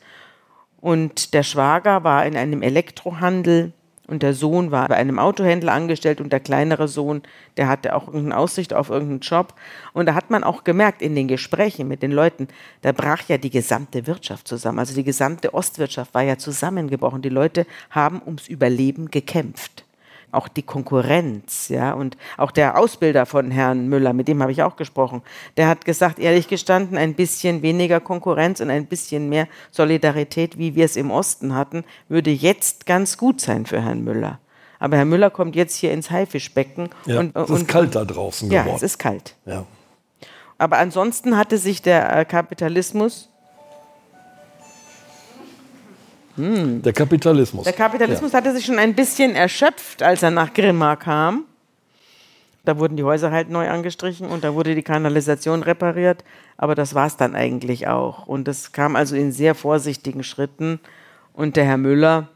Und der Schwager war in einem Elektrohandel und der Sohn war bei einem Autohändler angestellt und der kleinere Sohn, der hatte auch irgendeine Aussicht auf irgendeinen Job. Und da hat man auch gemerkt in den Gesprächen mit den Leuten, da brach ja die gesamte Wirtschaft zusammen. Also die gesamte Ostwirtschaft war ja zusammengebrochen. Die Leute haben ums Überleben gekämpft. Auch die Konkurrenz, ja, und auch der Ausbilder von Herrn Müller, mit dem habe ich auch gesprochen, der hat gesagt, ehrlich gestanden, ein bisschen weniger Konkurrenz und ein bisschen mehr Solidarität, wie wir es im Osten hatten, würde jetzt ganz gut sein für Herrn Müller. Aber Herr Müller kommt jetzt hier ins Haifischbecken Ja, und, es und ist kalt da draußen ja, geworden. es ist kalt. ja. Aber ansonsten hatte sich der äh, Kapitalismus Der Kapitalismus. Der Kapitalismus hatte sich schon ein bisschen erschöpft, als er nach Grimma kam. Da wurden die Häuser halt neu angestrichen und da wurde die Kanalisation repariert. Aber das war es dann eigentlich auch. Und das kam also in sehr vorsichtigen Schritten. Und der Herr Müller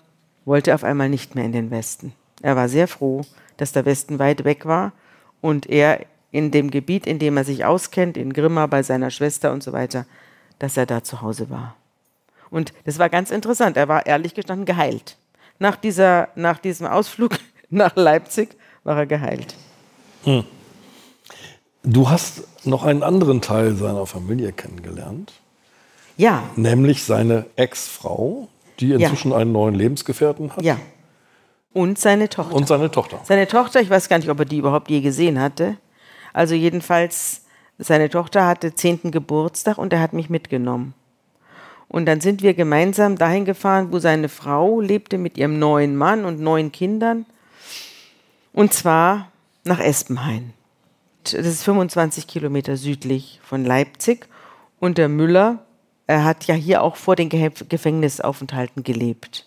wollte auf einmal nicht mehr in den Westen. Er war sehr froh, dass der Westen weit weg war und er in dem Gebiet, in dem er sich auskennt, in Grimma bei seiner Schwester und so weiter, dass er da zu Hause war. Und das war ganz interessant. Er war ehrlich gestanden geheilt. Nach, dieser, nach diesem Ausflug nach Leipzig war er geheilt. Du hast noch einen anderen Teil seiner Familie kennengelernt, Ja, nämlich seine Ex-Frau, die inzwischen einen neuen Lebensgefährten hat. ja. Und seine Tochter. Und seine Tochter. Seine Tochter, ich weiß gar nicht, ob er die überhaupt je gesehen hatte. Also jedenfalls, seine Tochter hatte 10. Geburtstag und er hat mich mitgenommen. Und dann sind wir gemeinsam dahin gefahren, wo seine Frau lebte mit ihrem neuen Mann und neun Kindern. Und zwar nach Espenhain. Das ist 25 Kilometer südlich von Leipzig. Und der Müller, er hat ja hier auch vor den Ge Gefängnisaufenthalten gelebt.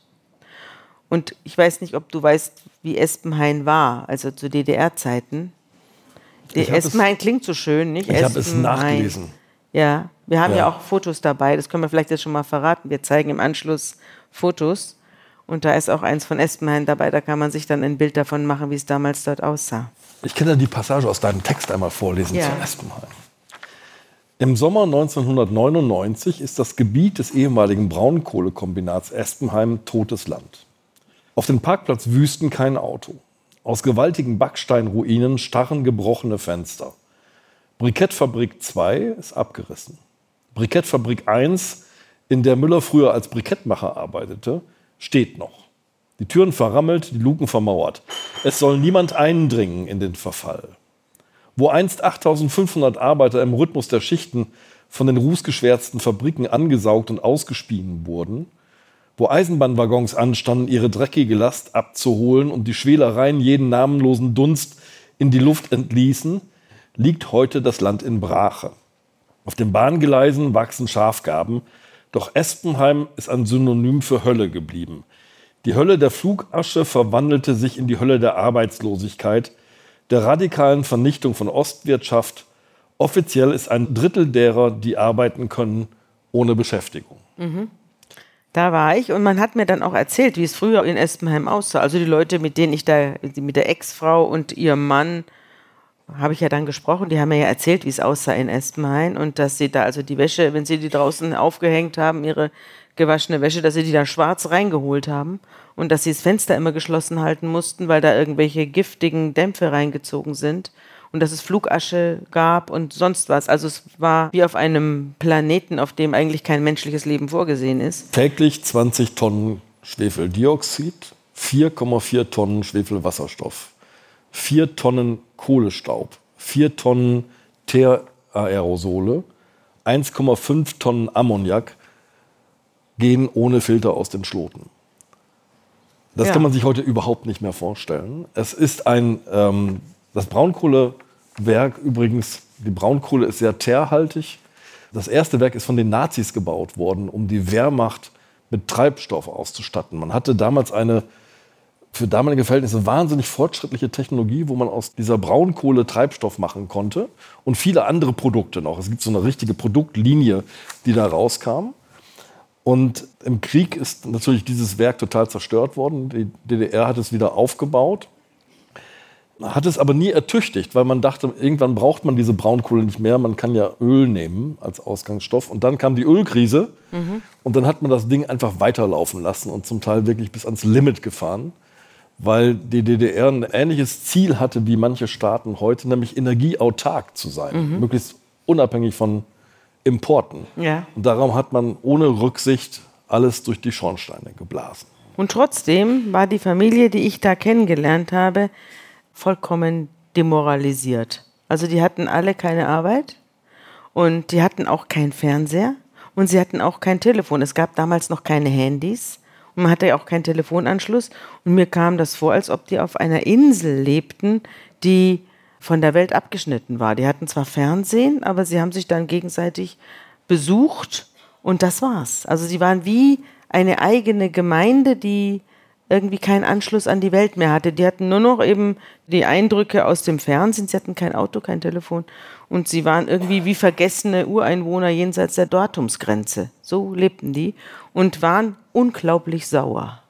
Und ich weiß nicht, ob du weißt, wie Espenhain war, also zu DDR-Zeiten. Espenhain klingt so schön, nicht? Ich habe es nachgelesen. Ja, wir haben ja. Ja. auch Fotos dabei, das können wir vielleicht jetzt schon mal verraten. Wir zeigen im Anschluss Fotos und da ist auch eins von Espenhain dabei, da kann man sich dann ein Bild davon machen, wie es damals dort aussah. Ich kann ja die Passage aus deinem Text einmal vorlesen Ja. zu Espenheim. Im Sommer 1999 ist das Gebiet des ehemaligen Braunkohlekombinats Espenheim totes Land. Auf den Parkplatzwüsten kein Auto. Aus gewaltigen Backsteinruinen starren gebrochene Fenster. Brikettfabrik 2 ist abgerissen. Brikettfabrik 1, in der Müller früher als Brikettmacher arbeitete, steht noch. Die Türen verrammelt, die Luken vermauert. Es soll niemand eindringen in den Verfall. Wo einst 8500 Arbeiter im Rhythmus der Schichten von den rußgeschwärzten Fabriken angesaugt und ausgespien wurden, wo Eisenbahnwaggons anstanden, ihre dreckige Last abzuholen und die Schwelereien jeden namenlosen Dunst in die Luft entließen, liegt heute das Land in Brache. Auf den Bahngeleisen wachsen Schafgarben, doch Espenheim ist ein Synonym für Hölle geblieben. Die Hölle der Flugasche verwandelte sich in die Hölle der Arbeitslosigkeit, der radikalen Vernichtung von Ostwirtschaft. Offiziell ist ein Drittel derer, die arbeiten können, ohne Beschäftigung. Mhm. Da war ich und man hat mir dann auch erzählt, wie es früher in Espenheim aussah. Also die Leute, mit denen ich da, mit der Ex-Frau und ihrem Mann, habe ich ja dann gesprochen, die haben mir ja erzählt, wie es aussah in Espenheim und dass sie da also die Wäsche, wenn sie die draußen aufgehängt haben, ihre gewaschene Wäsche, dass sie die da schwarz reingeholt haben und dass sie das Fenster immer geschlossen halten mussten, weil da irgendwelche giftigen Dämpfe reingezogen sind und dass es Flugasche gab und sonst was. Also es war wie auf einem Planeten, auf dem eigentlich kein menschliches Leben vorgesehen ist. Täglich 20 Tonnen Schwefeldioxid, 4,4 Tonnen Schwefelwasserstoff, 4 Tonnen Kohlestaub, 4 Tonnen Teeraerosole, 1,5 Tonnen Ammoniak gehen ohne Filter aus den Schloten. Das ja. kann man sich heute überhaupt nicht mehr vorstellen. Es ist ein ähm, das Braunkohlewerk übrigens, die Braunkohle ist sehr teerhaltig. Das erste Werk ist von den Nazis gebaut worden, um die Wehrmacht mit Treibstoff auszustatten. Man hatte damals eine für damalige Verhältnisse wahnsinnig fortschrittliche Technologie, wo man aus dieser Braunkohle Treibstoff machen konnte und viele andere Produkte noch. Es gibt so eine richtige Produktlinie, die da rauskam. Und im Krieg ist natürlich dieses Werk total zerstört worden. Die DDR hat es wieder aufgebaut hat es aber nie ertüchtigt, weil man dachte, irgendwann braucht man diese Braunkohle nicht mehr. Man kann ja Öl nehmen als Ausgangsstoff. Und dann kam die Ölkrise mhm. und dann hat man das Ding einfach weiterlaufen lassen und zum Teil wirklich bis ans Limit gefahren, weil die DDR ein ähnliches Ziel hatte wie manche Staaten heute, nämlich energieautark zu sein, mhm. möglichst unabhängig von Importen. Ja. Und darum hat man ohne Rücksicht alles durch die Schornsteine geblasen. Und trotzdem war die Familie, die ich da kennengelernt habe, vollkommen demoralisiert. Also die hatten alle keine Arbeit und die hatten auch keinen Fernseher und sie hatten auch kein Telefon. Es gab damals noch keine Handys man hatte ja auch keinen Telefonanschluss und mir kam das vor, als ob die auf einer Insel lebten, die von der Welt abgeschnitten war. Die hatten zwar Fernsehen, aber sie haben sich dann gegenseitig besucht und das war's. Also sie waren wie eine eigene Gemeinde, die irgendwie keinen Anschluss an die Welt mehr hatte. Die hatten nur noch eben die Eindrücke aus dem Fernsehen. Sie hatten kein Auto, kein Telefon. Und sie waren irgendwie wie vergessene Ureinwohner jenseits der Datumsgrenze. So lebten die und waren unglaublich sauer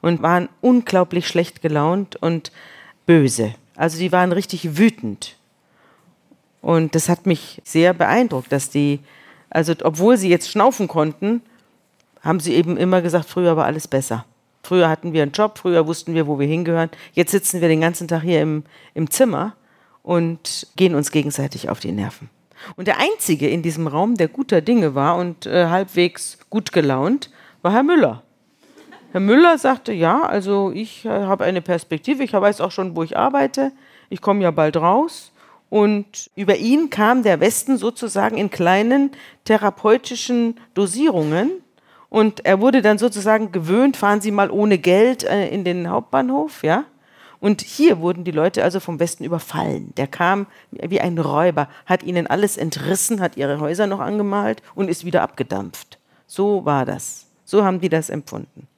und waren unglaublich schlecht gelaunt und böse. Also die waren richtig wütend. Und das hat mich sehr beeindruckt, dass die, also obwohl sie jetzt schnaufen konnten, haben sie eben immer gesagt, früher war alles besser. Früher hatten wir einen Job, früher wussten wir, wo wir hingehören. Jetzt sitzen wir den ganzen Tag hier im, im Zimmer und gehen uns gegenseitig auf die Nerven. Und der Einzige in diesem Raum, der guter Dinge war und äh, halbwegs gut gelaunt, war Herr Müller. Herr Müller sagte, ja, also ich äh, habe eine Perspektive, ich weiß auch schon, wo ich arbeite, ich komme ja bald raus. Und über ihn kam der Westen sozusagen in kleinen therapeutischen Dosierungen und er wurde dann sozusagen gewöhnt, fahren Sie mal ohne Geld äh, in den Hauptbahnhof, ja? Und hier wurden die Leute also vom Westen überfallen. Der kam wie ein Räuber, hat ihnen alles entrissen, hat ihre Häuser noch angemalt und ist wieder abgedampft. So war das. So haben die das empfunden.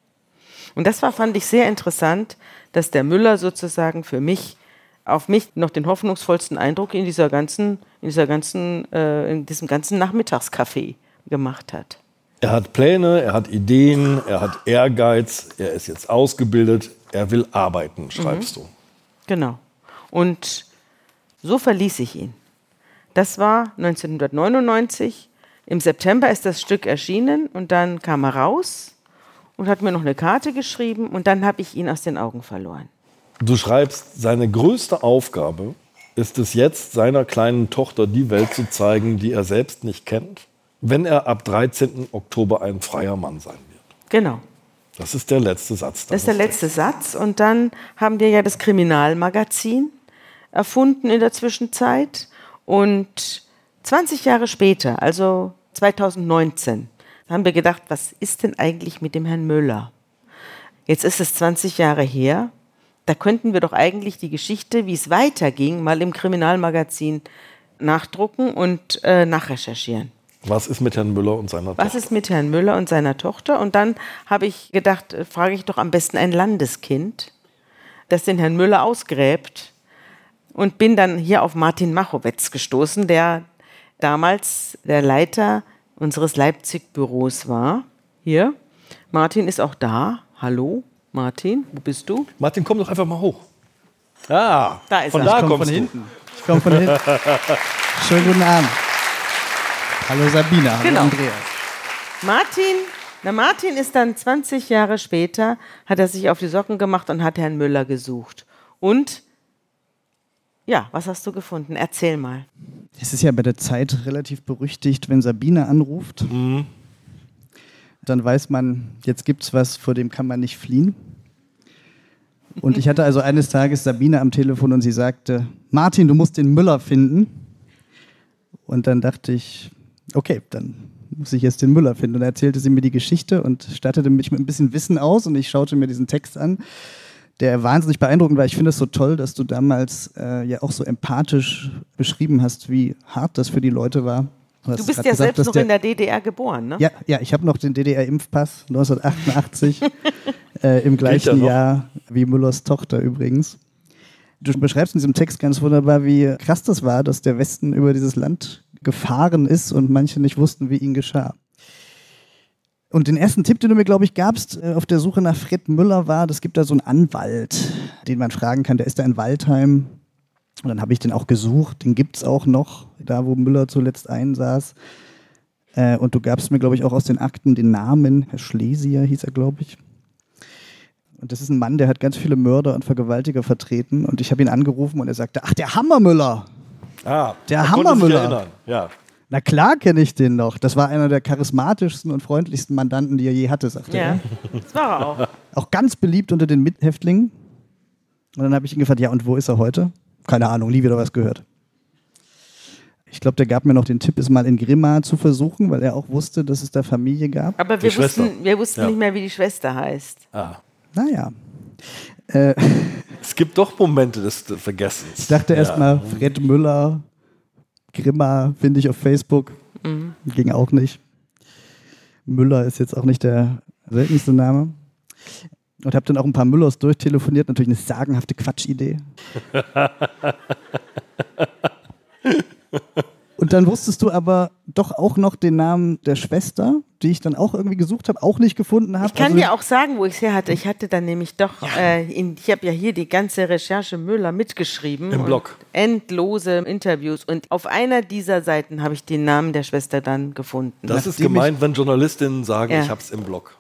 Und das war, fand ich sehr interessant, dass der Müller sozusagen für mich, auf mich noch den hoffnungsvollsten Eindruck in dieser ganzen, in dieser ganzen, äh, in diesem ganzen Nachmittagscafé gemacht hat. Er hat Pläne, er hat Ideen, er hat Ehrgeiz, er ist jetzt ausgebildet, er will arbeiten, schreibst mhm. du. Genau. Und so verließ ich ihn. Das war 1999. Im September ist das Stück erschienen und dann kam er raus und hat mir noch eine Karte geschrieben und dann habe ich ihn aus den Augen verloren. Du schreibst, seine größte Aufgabe ist es jetzt, seiner kleinen Tochter die Welt zu zeigen, die er selbst nicht kennt, wenn er ab 13. Oktober ein freier Mann sein wird. Genau. Das ist der letzte Satz. Das ist der letzte Satz. Und dann haben wir ja das Kriminalmagazin erfunden in der Zwischenzeit. Und 20 Jahre später, also 2019, haben wir gedacht, was ist denn eigentlich mit dem Herrn Müller? Jetzt ist es 20 Jahre her. Da könnten wir doch eigentlich die Geschichte, wie es weiterging, mal im Kriminalmagazin nachdrucken und äh, nachrecherchieren. Was ist mit Herrn Müller und seiner Tochter? Was ist mit Herrn Müller und seiner Tochter? Und dann habe ich gedacht, äh, frage ich doch am besten ein Landeskind, das den Herrn Müller ausgräbt. Und bin dann hier auf Martin Machowetz gestoßen, der damals der Leiter unseres Leipzig-Büros war. Hier. Martin ist auch da. Hallo, Martin, wo bist du? Martin, komm doch einfach mal hoch. Ah, Da ist von er. da Ich komm kommst von du. hinten. Ich komme von hinten. Schönen guten Abend. Hallo Sabina, hallo Genau. Andreas. Martin, na Martin ist dann 20 Jahre später, hat er sich auf die Socken gemacht und hat Herrn Müller gesucht. Und ja, was hast du gefunden? Erzähl mal. Es ist ja bei der Zeit relativ berüchtigt, wenn Sabine anruft, dann weiß man, jetzt gibt's was, vor dem kann man nicht fliehen. Und ich hatte also eines Tages Sabine am Telefon und sie sagte, Martin, du musst den Müller finden. Und dann dachte ich, okay, dann muss ich jetzt den Müller finden. Und dann erzählte sie mir die Geschichte und stattete mich mit ein bisschen Wissen aus und ich schaute mir diesen Text an, der wahnsinnig beeindruckend war. Ich finde es so toll, dass du damals äh, ja auch so empathisch beschrieben hast, wie hart das für die Leute war. hast Du bist ja gesagt, selbst noch der- in der DDR geboren, ne? ja, ja, ich habe noch den DDR-Impfpass 1988 äh, im gleichen. Jahr wie Müllers Tochter übrigens. Du beschreibst in diesem Text ganz wunderbar, wie krass das war, dass der Westen über dieses Land gefahren ist und manche nicht wussten, wie ihnen geschah. Und den ersten Tipp, den du mir, glaube ich, gabst, äh, auf der Suche nach Fred Müller war, es gibt da so einen Anwalt, den man fragen kann, der ist da in Waldheim. Und dann habe ich den auch gesucht, den gibt es auch noch, da wo Müller zuletzt einsaß. Äh, und du gabst mir, glaube ich, auch aus den Akten den Namen, Herr Schlesier hieß er, glaube ich. Und das ist ein Mann, der hat ganz viele Mörder und Vergewaltiger vertreten. Und ich habe ihn angerufen und er sagte, ach, der Hammermüller. Ah, Der er Hammermüller. Ja. Na klar kenne ich den noch. Das war einer der charismatischsten und freundlichsten Mandanten, die er je hatte, sagte Ja, er. das war er auch. Auch ganz beliebt unter den Mithäftlingen. Und dann habe ich ihn gefragt, ja, und wo ist er heute? Keine Ahnung, nie wieder was gehört. Ich glaube, der gab mir noch den Tipp, es mal in Grimma zu versuchen, weil er auch wusste, dass es da Familie gab. Aber Die wir Schwester. wussten, wir wussten Ja. nicht mehr, wie die Schwester heißt. Ah. Naja. Äh, Es gibt doch Momente des des Vergessens. ich dachte ja. erst mal, Fred Müller, Grimma finde ich auf Facebook. Ging auch nicht. Müller ist jetzt auch nicht der seltenste Name. Und habe dann auch ein paar Müllers durchtelefoniert. Natürlich eine sagenhafte Quatschidee. Und dann wusstest du aber doch auch noch den Namen der Schwester, die ich dann auch irgendwie gesucht habe, auch nicht gefunden habe. Ich kann Also- dir auch sagen, wo ich es her hatte. Ich hatte dann nämlich doch, äh, in, ich habe ja hier die ganze Recherche Müller mitgeschrieben. Im Blog. Endlose Interviews. Und auf einer dieser Seiten habe ich den Namen der Schwester dann gefunden. Das ist gemeint, wenn Journalistinnen sagen, Ja. ich hab's im Blog.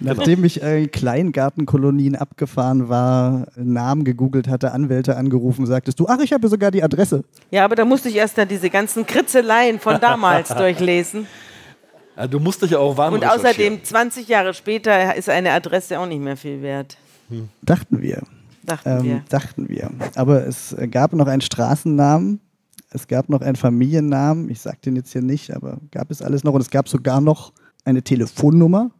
Nachdem ich äh, Kleingartenkolonien abgefahren war, Namen gegoogelt hatte, Anwälte angerufen, sagtest du, ach, ich habe sogar die Adresse. Ja, aber da musste ich erst dann diese ganzen Kritzeleien von damals durchlesen. Ja, du musst dich ja auch warm Und außerdem, 20 Jahre später ist eine Adresse auch nicht mehr viel wert. Dachten wir. Dachten Ähm, wir. dachten wir. Aber es gab noch einen Straßennamen, es gab noch einen Familiennamen, ich sage den jetzt hier nicht, aber gab es alles noch. Und es gab sogar noch eine Telefonnummer.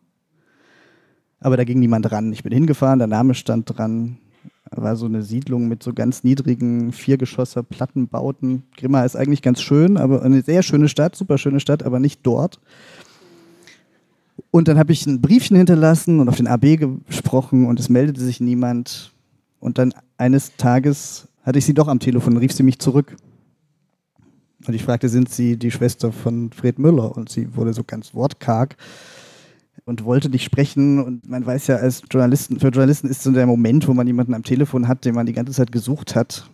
Aber da ging niemand ran. Ich bin hingefahren, der Name stand dran. War so eine Siedlung mit so ganz niedrigen Viergeschosser Plattenbauten. Grimma ist eigentlich ganz schön, aber eine sehr schöne Stadt, super schöne Stadt, aber nicht dort. Und dann habe ich ein Briefchen hinterlassen und auf den AB gesprochen und es meldete sich niemand. Und dann eines Tages hatte ich sie doch am Telefon, rief sie mich zurück. Und ich fragte, sind Sie die Schwester von Fred Müller? Und sie wurde so ganz wortkarg und wollte nicht sprechen. Und man weiß ja, als Journalisten, für Journalisten ist so der Moment, wo man jemanden am Telefon hat, den man die ganze Zeit gesucht hat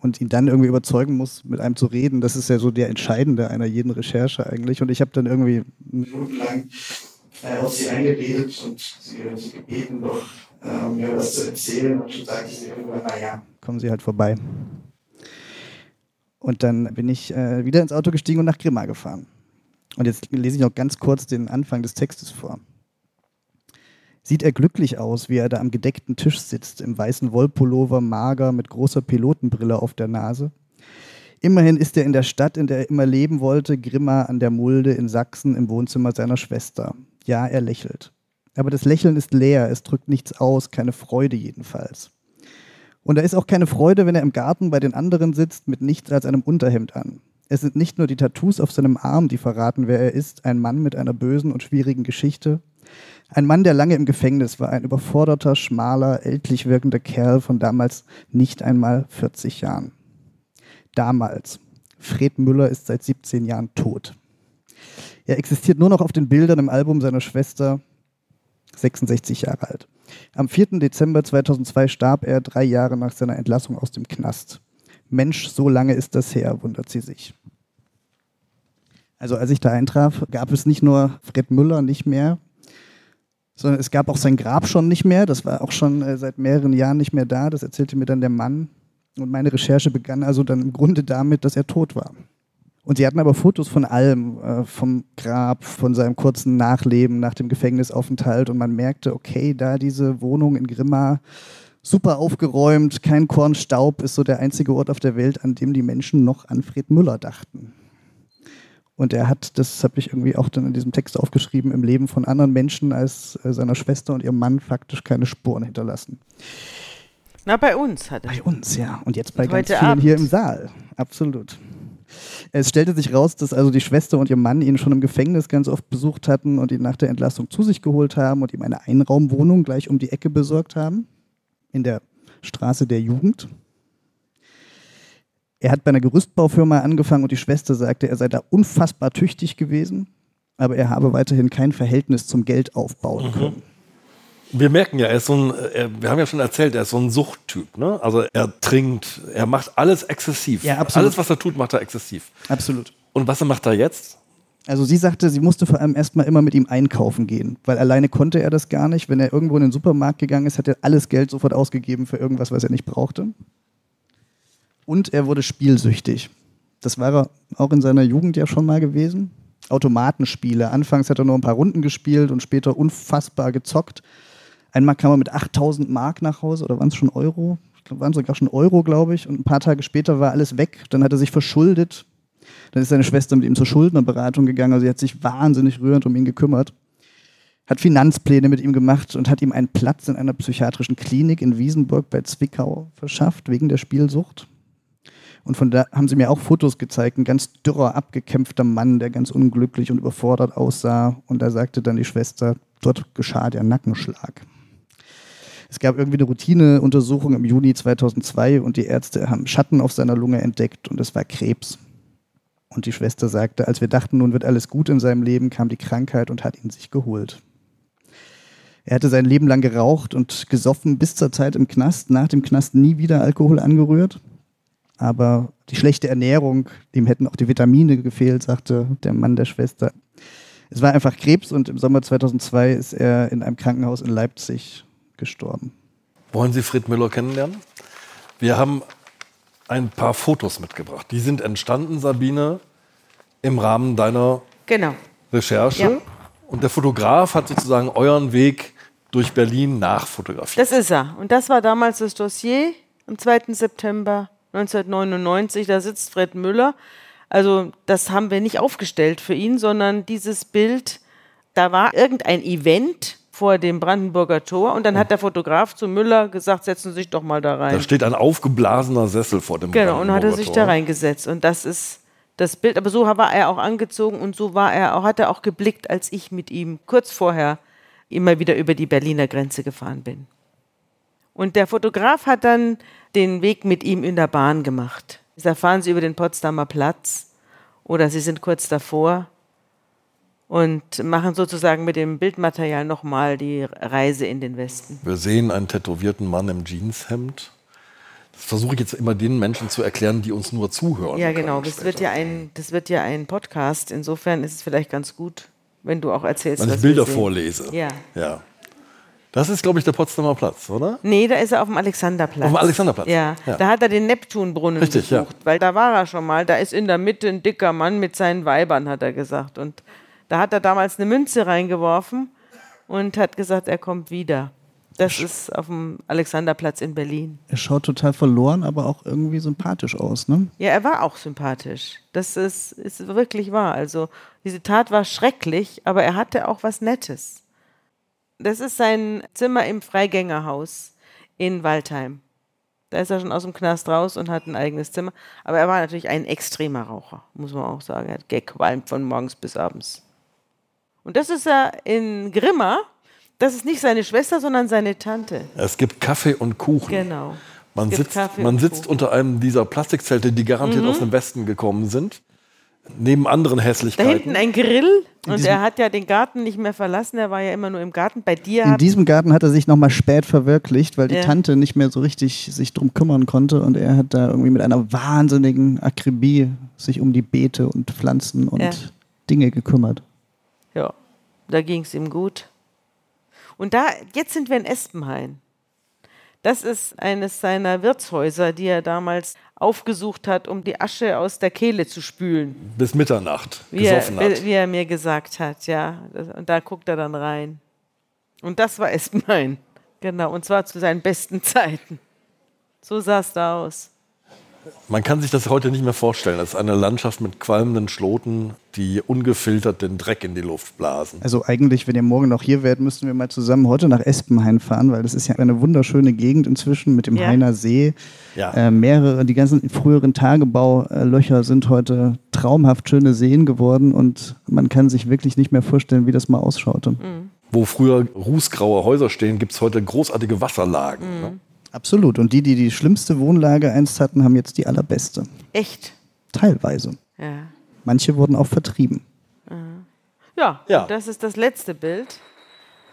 und ihn dann irgendwie überzeugen muss, mit einem zu reden. Das ist ja so der Entscheidende einer jeden Recherche eigentlich. Und ich habe dann irgendwie minutenlang äh, auf sie eingeredet und sie, gebeten, doch äh, mir was zu erzählen. Und schon sagte sie irgendwann, naja, kommen Sie halt vorbei. Und dann bin ich äh, wieder ins Auto gestiegen und nach Grimma gefahren. Und jetzt lese ich noch ganz kurz den Anfang des Textes vor. Sieht er glücklich aus, wie er da am gedeckten Tisch sitzt, im weißen Wollpullover, mager, mit großer Pilotenbrille auf der Nase? Immerhin ist er in der Stadt, in der er immer leben wollte, Grimma an der Mulde in Sachsen im Wohnzimmer seiner Schwester. Ja, er lächelt. Aber das Lächeln ist leer, es drückt nichts aus, keine Freude jedenfalls. Und da ist auch keine Freude, wenn er im Garten bei den anderen sitzt, mit nichts als einem Unterhemd an. Es sind nicht nur die Tattoos auf seinem Arm, die verraten, wer er ist, ein Mann mit einer bösen und schwierigen Geschichte. Ein Mann, der lange im Gefängnis war, ein überforderter, schmaler, ältlich wirkender Kerl von damals nicht einmal 40 Jahren. Damals. Fred Müller ist seit 17 Jahren tot. Er existiert nur noch auf den Bildern im Album seiner Schwester, 66 Jahre alt. Am 4. Dezember 2002 starb er drei Jahre nach seiner Entlassung aus dem Knast. Mensch, so lange ist das her, wundert sie sich. Also als ich da eintraf, gab es nicht nur Fred Müller nicht mehr, sondern es gab auch sein Grab schon nicht mehr. Das war auch schon äh, seit mehreren Jahren nicht mehr da. Das erzählte mir dann der Mann. Und meine Recherche begann also dann im Grunde damit, dass er tot war. Und sie hatten aber Fotos von allem, äh, vom Grab, von seinem kurzen Nachleben nach dem Gefängnisaufenthalt. Und man merkte, okay, da diese Wohnung in Grimma, super aufgeräumt, kein Korn Staub, ist so der einzige Ort auf der Welt, an dem die Menschen noch an Fred Müller dachten. Und er hat, das habe ich irgendwie auch dann in diesem Text aufgeschrieben, im Leben von anderen Menschen als äh, seiner Schwester und ihrem Mann faktisch keine Spuren hinterlassen. Na, bei uns hat er. Bei uns, ja. Und jetzt bei Und ganz vielen Abend. hier im Saal. Absolut. Es stellte sich raus, dass also die Schwester und ihr Mann ihn schon im Gefängnis ganz oft besucht hatten und ihn nach der Entlassung zu sich geholt haben und ihm eine Einraumwohnung gleich um die Ecke besorgt haben. In der Straße der Jugend. Er hat bei einer Gerüstbaufirma angefangen und die Schwester sagte, er sei da unfassbar tüchtig gewesen, aber er habe weiterhin kein Verhältnis zum Geld aufbauen Mhm. können. Wir merken ja, er ist so ein, er, wir haben ja schon erzählt, er ist so ein Suchttyp. Ne? Also er trinkt, er macht alles exzessiv. Ja, absolut. Alles, was er tut, macht er exzessiv. Absolut. Und was macht er jetzt? Also sie sagte, sie musste vor allem erstmal immer mit ihm einkaufen gehen, weil alleine konnte er das gar nicht. Wenn er irgendwo in den Supermarkt gegangen ist, hat er alles Geld sofort ausgegeben für irgendwas, was er nicht brauchte. Und er wurde spielsüchtig. Das war er auch in seiner Jugend ja schon mal gewesen. Automatenspiele. Anfangs hat er nur ein paar Runden gespielt und später unfassbar gezockt. Einmal kam er mit 8000 Mark nach Hause oder waren es schon Euro? Waren sogar schon Euro, glaube ich. Und ein paar Tage später war alles weg. Dann hat er sich verschuldet. Dann ist seine Schwester mit ihm zur Schuldnerberatung gegangen. Also sie hat sich wahnsinnig rührend um ihn gekümmert. Hat Finanzpläne mit ihm gemacht und hat ihm einen Platz in einer psychiatrischen Klinik in Wiesenburg bei Zwickau verschafft, wegen der Spielsucht. Und von da haben sie mir auch Fotos gezeigt. Ein ganz dürrer, abgekämpfter Mann, der ganz unglücklich und überfordert aussah. Und da sagte dann die Schwester, dort geschah der Nackenschlag. Es gab irgendwie eine Routineuntersuchung im Juni 2002 und die Ärzte haben Schatten auf seiner Lunge entdeckt und es war Krebs. Und die Schwester sagte, als wir dachten, nun wird alles gut in seinem Leben, kam die Krankheit und hat ihn sich geholt. Er hatte sein Leben lang geraucht und gesoffen bis zur Zeit im Knast, nach dem Knast nie wieder Alkohol angerührt. Aber die schlechte Ernährung, ihm hätten auch die Vitamine gefehlt, sagte der Mann der Schwester. Es war einfach Krebs und im Sommer 2002 ist er in einem Krankenhaus in Leipzig gestorben. Wollen Sie Fred Müller kennenlernen? Wir haben ein paar Fotos mitgebracht. Die sind entstanden, Sabine, im Rahmen deiner Genau. Recherche. Ja. Und der Fotograf hat sozusagen euren Weg durch Berlin nachfotografiert. Das ist er. Und das war damals das Dossier am 2. September 1999. Da sitzt Fred Müller. Also das haben wir nicht aufgestellt für ihn, sondern dieses Bild, da war irgendein Event vor dem Brandenburger Tor und dann hat der Fotograf zu Müller gesagt, setzen Sie sich doch mal da rein. Da steht ein aufgeblasener Sessel vor dem Genau, und hat er Brandenburger sich Tor. da reingesetzt. Und das ist das Bild. Aber so war er auch angezogen und so war er auch, hat er auch geblickt, als ich mit ihm kurz vorher immer wieder über die Berliner Grenze gefahren bin. Und der Fotograf hat dann den Weg mit ihm in der Bahn gemacht. Da fahren sie über den Potsdamer Platz oder sie sind kurz davor und machen sozusagen mit dem Bildmaterial nochmal die Reise in den Westen. Wir sehen einen tätowierten Mann im Jeanshemd. Das versuche ich jetzt immer den Menschen zu erklären, die uns nur zuhören. Ja, genau. Das wird ja, ein, das wird ja ein Podcast. Insofern ist es vielleicht ganz gut, wenn du auch erzählst, Wenn ich Bilder vorlese. Ja. ja. Das ist, glaube ich, der Potsdamer Platz, oder? Nee, da ist er auf dem Alexanderplatz. Auf dem Alexanderplatz. Ja. Ja. da hat er den Neptunbrunnen Richtig, ja. besucht, weil da war er schon mal. Da ist in der Mitte ein dicker Mann mit seinen Weibern, hat er gesagt. Und da hat er damals eine Münze reingeworfen und hat gesagt, er kommt wieder. Das ist auf dem Alexanderplatz in Berlin. Er schaut total verloren, aber auch irgendwie sympathisch aus, ne? Ja, er war auch sympathisch. Das ist, ist wirklich wahr. Also diese Tat war schrecklich, aber er hatte auch was Nettes. Das ist sein Zimmer im Freigängerhaus in Waldheim. Da ist er schon aus dem Knast raus und hat ein eigenes Zimmer. Aber er war natürlich ein extremer Raucher, muss man auch sagen. Er hat gequalmt von morgens bis abends. Und das ist er in Grimma. Das ist nicht seine Schwester, sondern seine Tante. Es gibt Kaffee und Kuchen. Genau. Man sitzt, man sitzt unter einem dieser Plastikzelte, die garantiert aus dem Westen gekommen sind. Neben anderen Da Hässlichkeiten. hinten ein Grill und er hat ja den Garten nicht mehr verlassen, er war ja immer nur im Garten. Bei dir In diesem Garten hat er sich nochmal spät verwirklicht, weil die Ja. Tante nicht mehr so richtig sich drum kümmern konnte und er hat da irgendwie mit einer wahnsinnigen Akribie sich um die Beete und Pflanzen und Ja. Dinge gekümmert. ja, da ging es ihm gut. Und da, jetzt sind wir in Espenhain. Das ist eines seiner Wirtshäuser, die er damals aufgesucht hat, um die Asche aus der Kehle zu spülen, bis Mitternacht wie er, hat. wie er mir gesagt hat. Ja, und da guckt er dann rein. Und das war Espenhain. Genau, und zwar zu seinen besten Zeiten. So sah es da aus. Man kann sich das heute nicht mehr vorstellen. Das ist eine Landschaft mit qualmenden Schloten, die ungefiltert den Dreck in die Luft blasen. Also eigentlich, wenn ihr morgen noch hier wärt, müssten wir mal zusammen heute nach Espenhain fahren, weil das ist ja eine wunderschöne Gegend inzwischen mit dem Ja. Hainer See. Ja. Äh, mehrere, die ganzen früheren Tagebaulöcher sind heute traumhaft schöne Seen geworden und man kann sich wirklich nicht mehr vorstellen, wie das mal ausschaute. Wo früher rußgraue Häuser stehen, gibt es heute großartige Wasserlagen. Ne? Absolut. Und die, die die schlimmste Wohnlage einst hatten, haben jetzt die allerbeste. Echt. Teilweise. Ja. Manche wurden auch vertrieben. Ja, Ja. das ist das letzte Bild.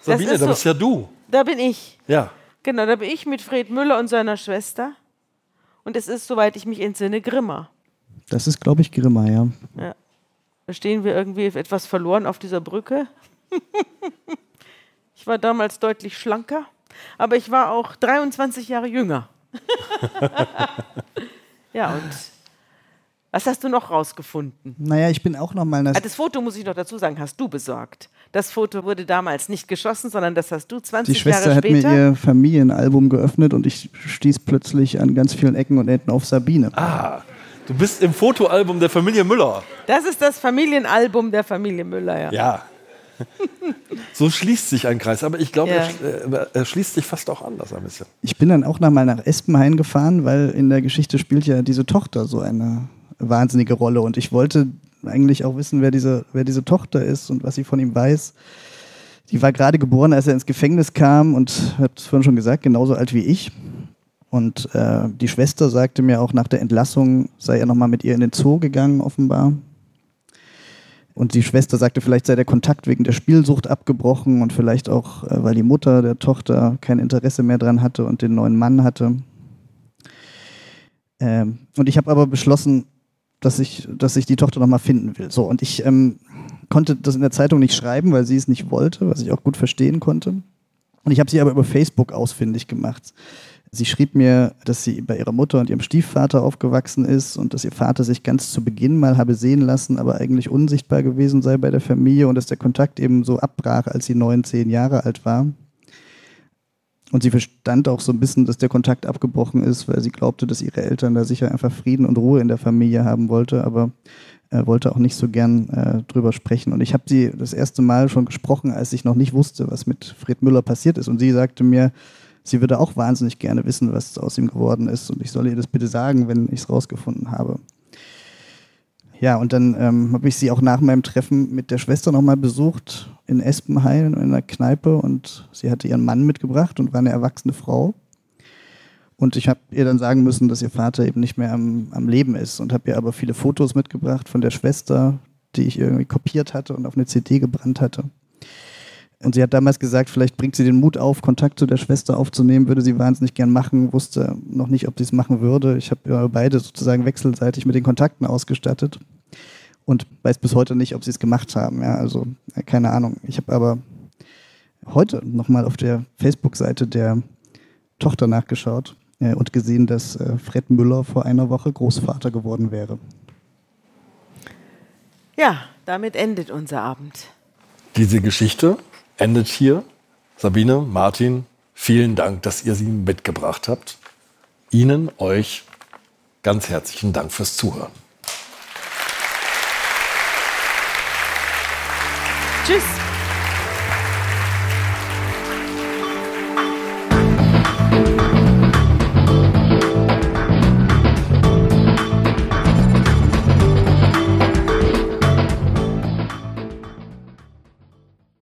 Sabine, ist da so- bist ja du. Da bin ich. Ja. Genau, da bin ich mit Fred Müller und seiner Schwester. Und es ist, soweit ich mich entsinne, Grimma. Das ist, glaube ich, Grimma, ja. Da stehen wir irgendwie etwas verloren auf dieser Brücke. ich war damals deutlich schlanker, aber ich war auch 23 Jahre jünger. ja, und was hast du noch rausgefunden? Naja, ich bin auch noch mal. Ah, Das Foto, muss ich noch dazu sagen, hast du besorgt. Das Foto wurde damals nicht geschossen, sondern das hast du 20 Die Schwester Jahre hat mir später. ihr Familienalbum geöffnet und ich stieß plötzlich an ganz vielen Ecken und Enden auf Sabine. Ah, du bist im Fotoalbum der Familie Müller. das ist das Familienalbum der Familie Müller, ja. Ja. So schließt sich ein Kreis. Aber ich glaube, Ja. er, äh, er schließt sich fast auch anders ein bisschen. Ich bin dann auch noch mal nach Espenhain gefahren, weil in der Geschichte spielt ja diese Tochter so eine wahnsinnige Rolle und ich wollte eigentlich auch wissen, wer diese, wer diese Tochter ist und was sie von ihm weiß. Die war gerade geboren, als er ins Gefängnis kam und habe es vorhin schon gesagt, genauso alt wie ich. Und äh, die Schwester sagte mir auch nach der Entlassung, sei er nochmal mit ihr in den Zoo gegangen, offenbar. Und die Schwester sagte, vielleicht sei der Kontakt wegen der Spielsucht abgebrochen und vielleicht auch, äh, weil die Mutter der Tochter kein Interesse mehr dran hatte und den neuen Mann hatte. Ähm, und ich habe aber beschlossen, dass ich, dass ich die Tochter nochmal finden will. So, und ich ähm, konnte das in der Zeitung nicht schreiben, weil sie es nicht wollte, was ich auch gut verstehen konnte. Und ich habe sie aber über Facebook ausfindig gemacht. Sie schrieb mir, dass sie bei ihrer Mutter und ihrem Stiefvater aufgewachsen ist und dass ihr Vater sich ganz zu Beginn mal habe sehen lassen, aber eigentlich unsichtbar gewesen sei bei der Familie und dass der Kontakt eben so abbrach, als sie neun, zehn Jahre alt war. Und sie verstand auch so ein bisschen, dass der Kontakt abgebrochen ist, weil sie glaubte, dass ihre Eltern da sicher einfach Frieden und Ruhe in der Familie haben wollte, aber äh, wollte auch nicht so gern äh, drüber sprechen. Und ich habe sie das erste Mal schon gesprochen, als ich noch nicht wusste, was mit Fred Müller passiert ist. Und sie sagte mir, sie würde auch wahnsinnig gerne wissen, was aus ihm geworden ist. Und ich soll ihr das bitte sagen, wenn ich es rausgefunden habe. Ja, und dann ähm, habe ich sie auch nach meinem Treffen mit der Schwester nochmal besucht in Espenhain in einer Kneipe und sie hatte ihren Mann mitgebracht und war eine erwachsene Frau. Und ich habe ihr dann sagen müssen, dass ihr Vater eben nicht mehr am, am Leben ist und habe ihr aber viele Fotos mitgebracht von der Schwester, die ich irgendwie kopiert hatte und auf eine CD gebrannt hatte. Und sie hat damals gesagt, vielleicht bringt sie den Mut auf, Kontakt zu der Schwester aufzunehmen, würde sie wahnsinnig gern machen, wusste noch nicht, ob sie es machen würde. Ich habe ja beide sozusagen wechselseitig mit den Kontakten ausgestattet. und weiß bis heute nicht, ob sie es gemacht haben. Ja, also äh, keine Ahnung. Ich habe aber heute nochmal auf der Facebook-Seite der Tochter nachgeschaut äh, und gesehen, dass äh, Fred Müller vor einer Woche Großvater geworden wäre. Ja, damit endet unser Abend. Diese Geschichte endet hier. Sabine, Martin, vielen Dank, dass ihr sie mitgebracht habt. Ihnen, euch ganz herzlichen Dank fürs Zuhören. Tschüss.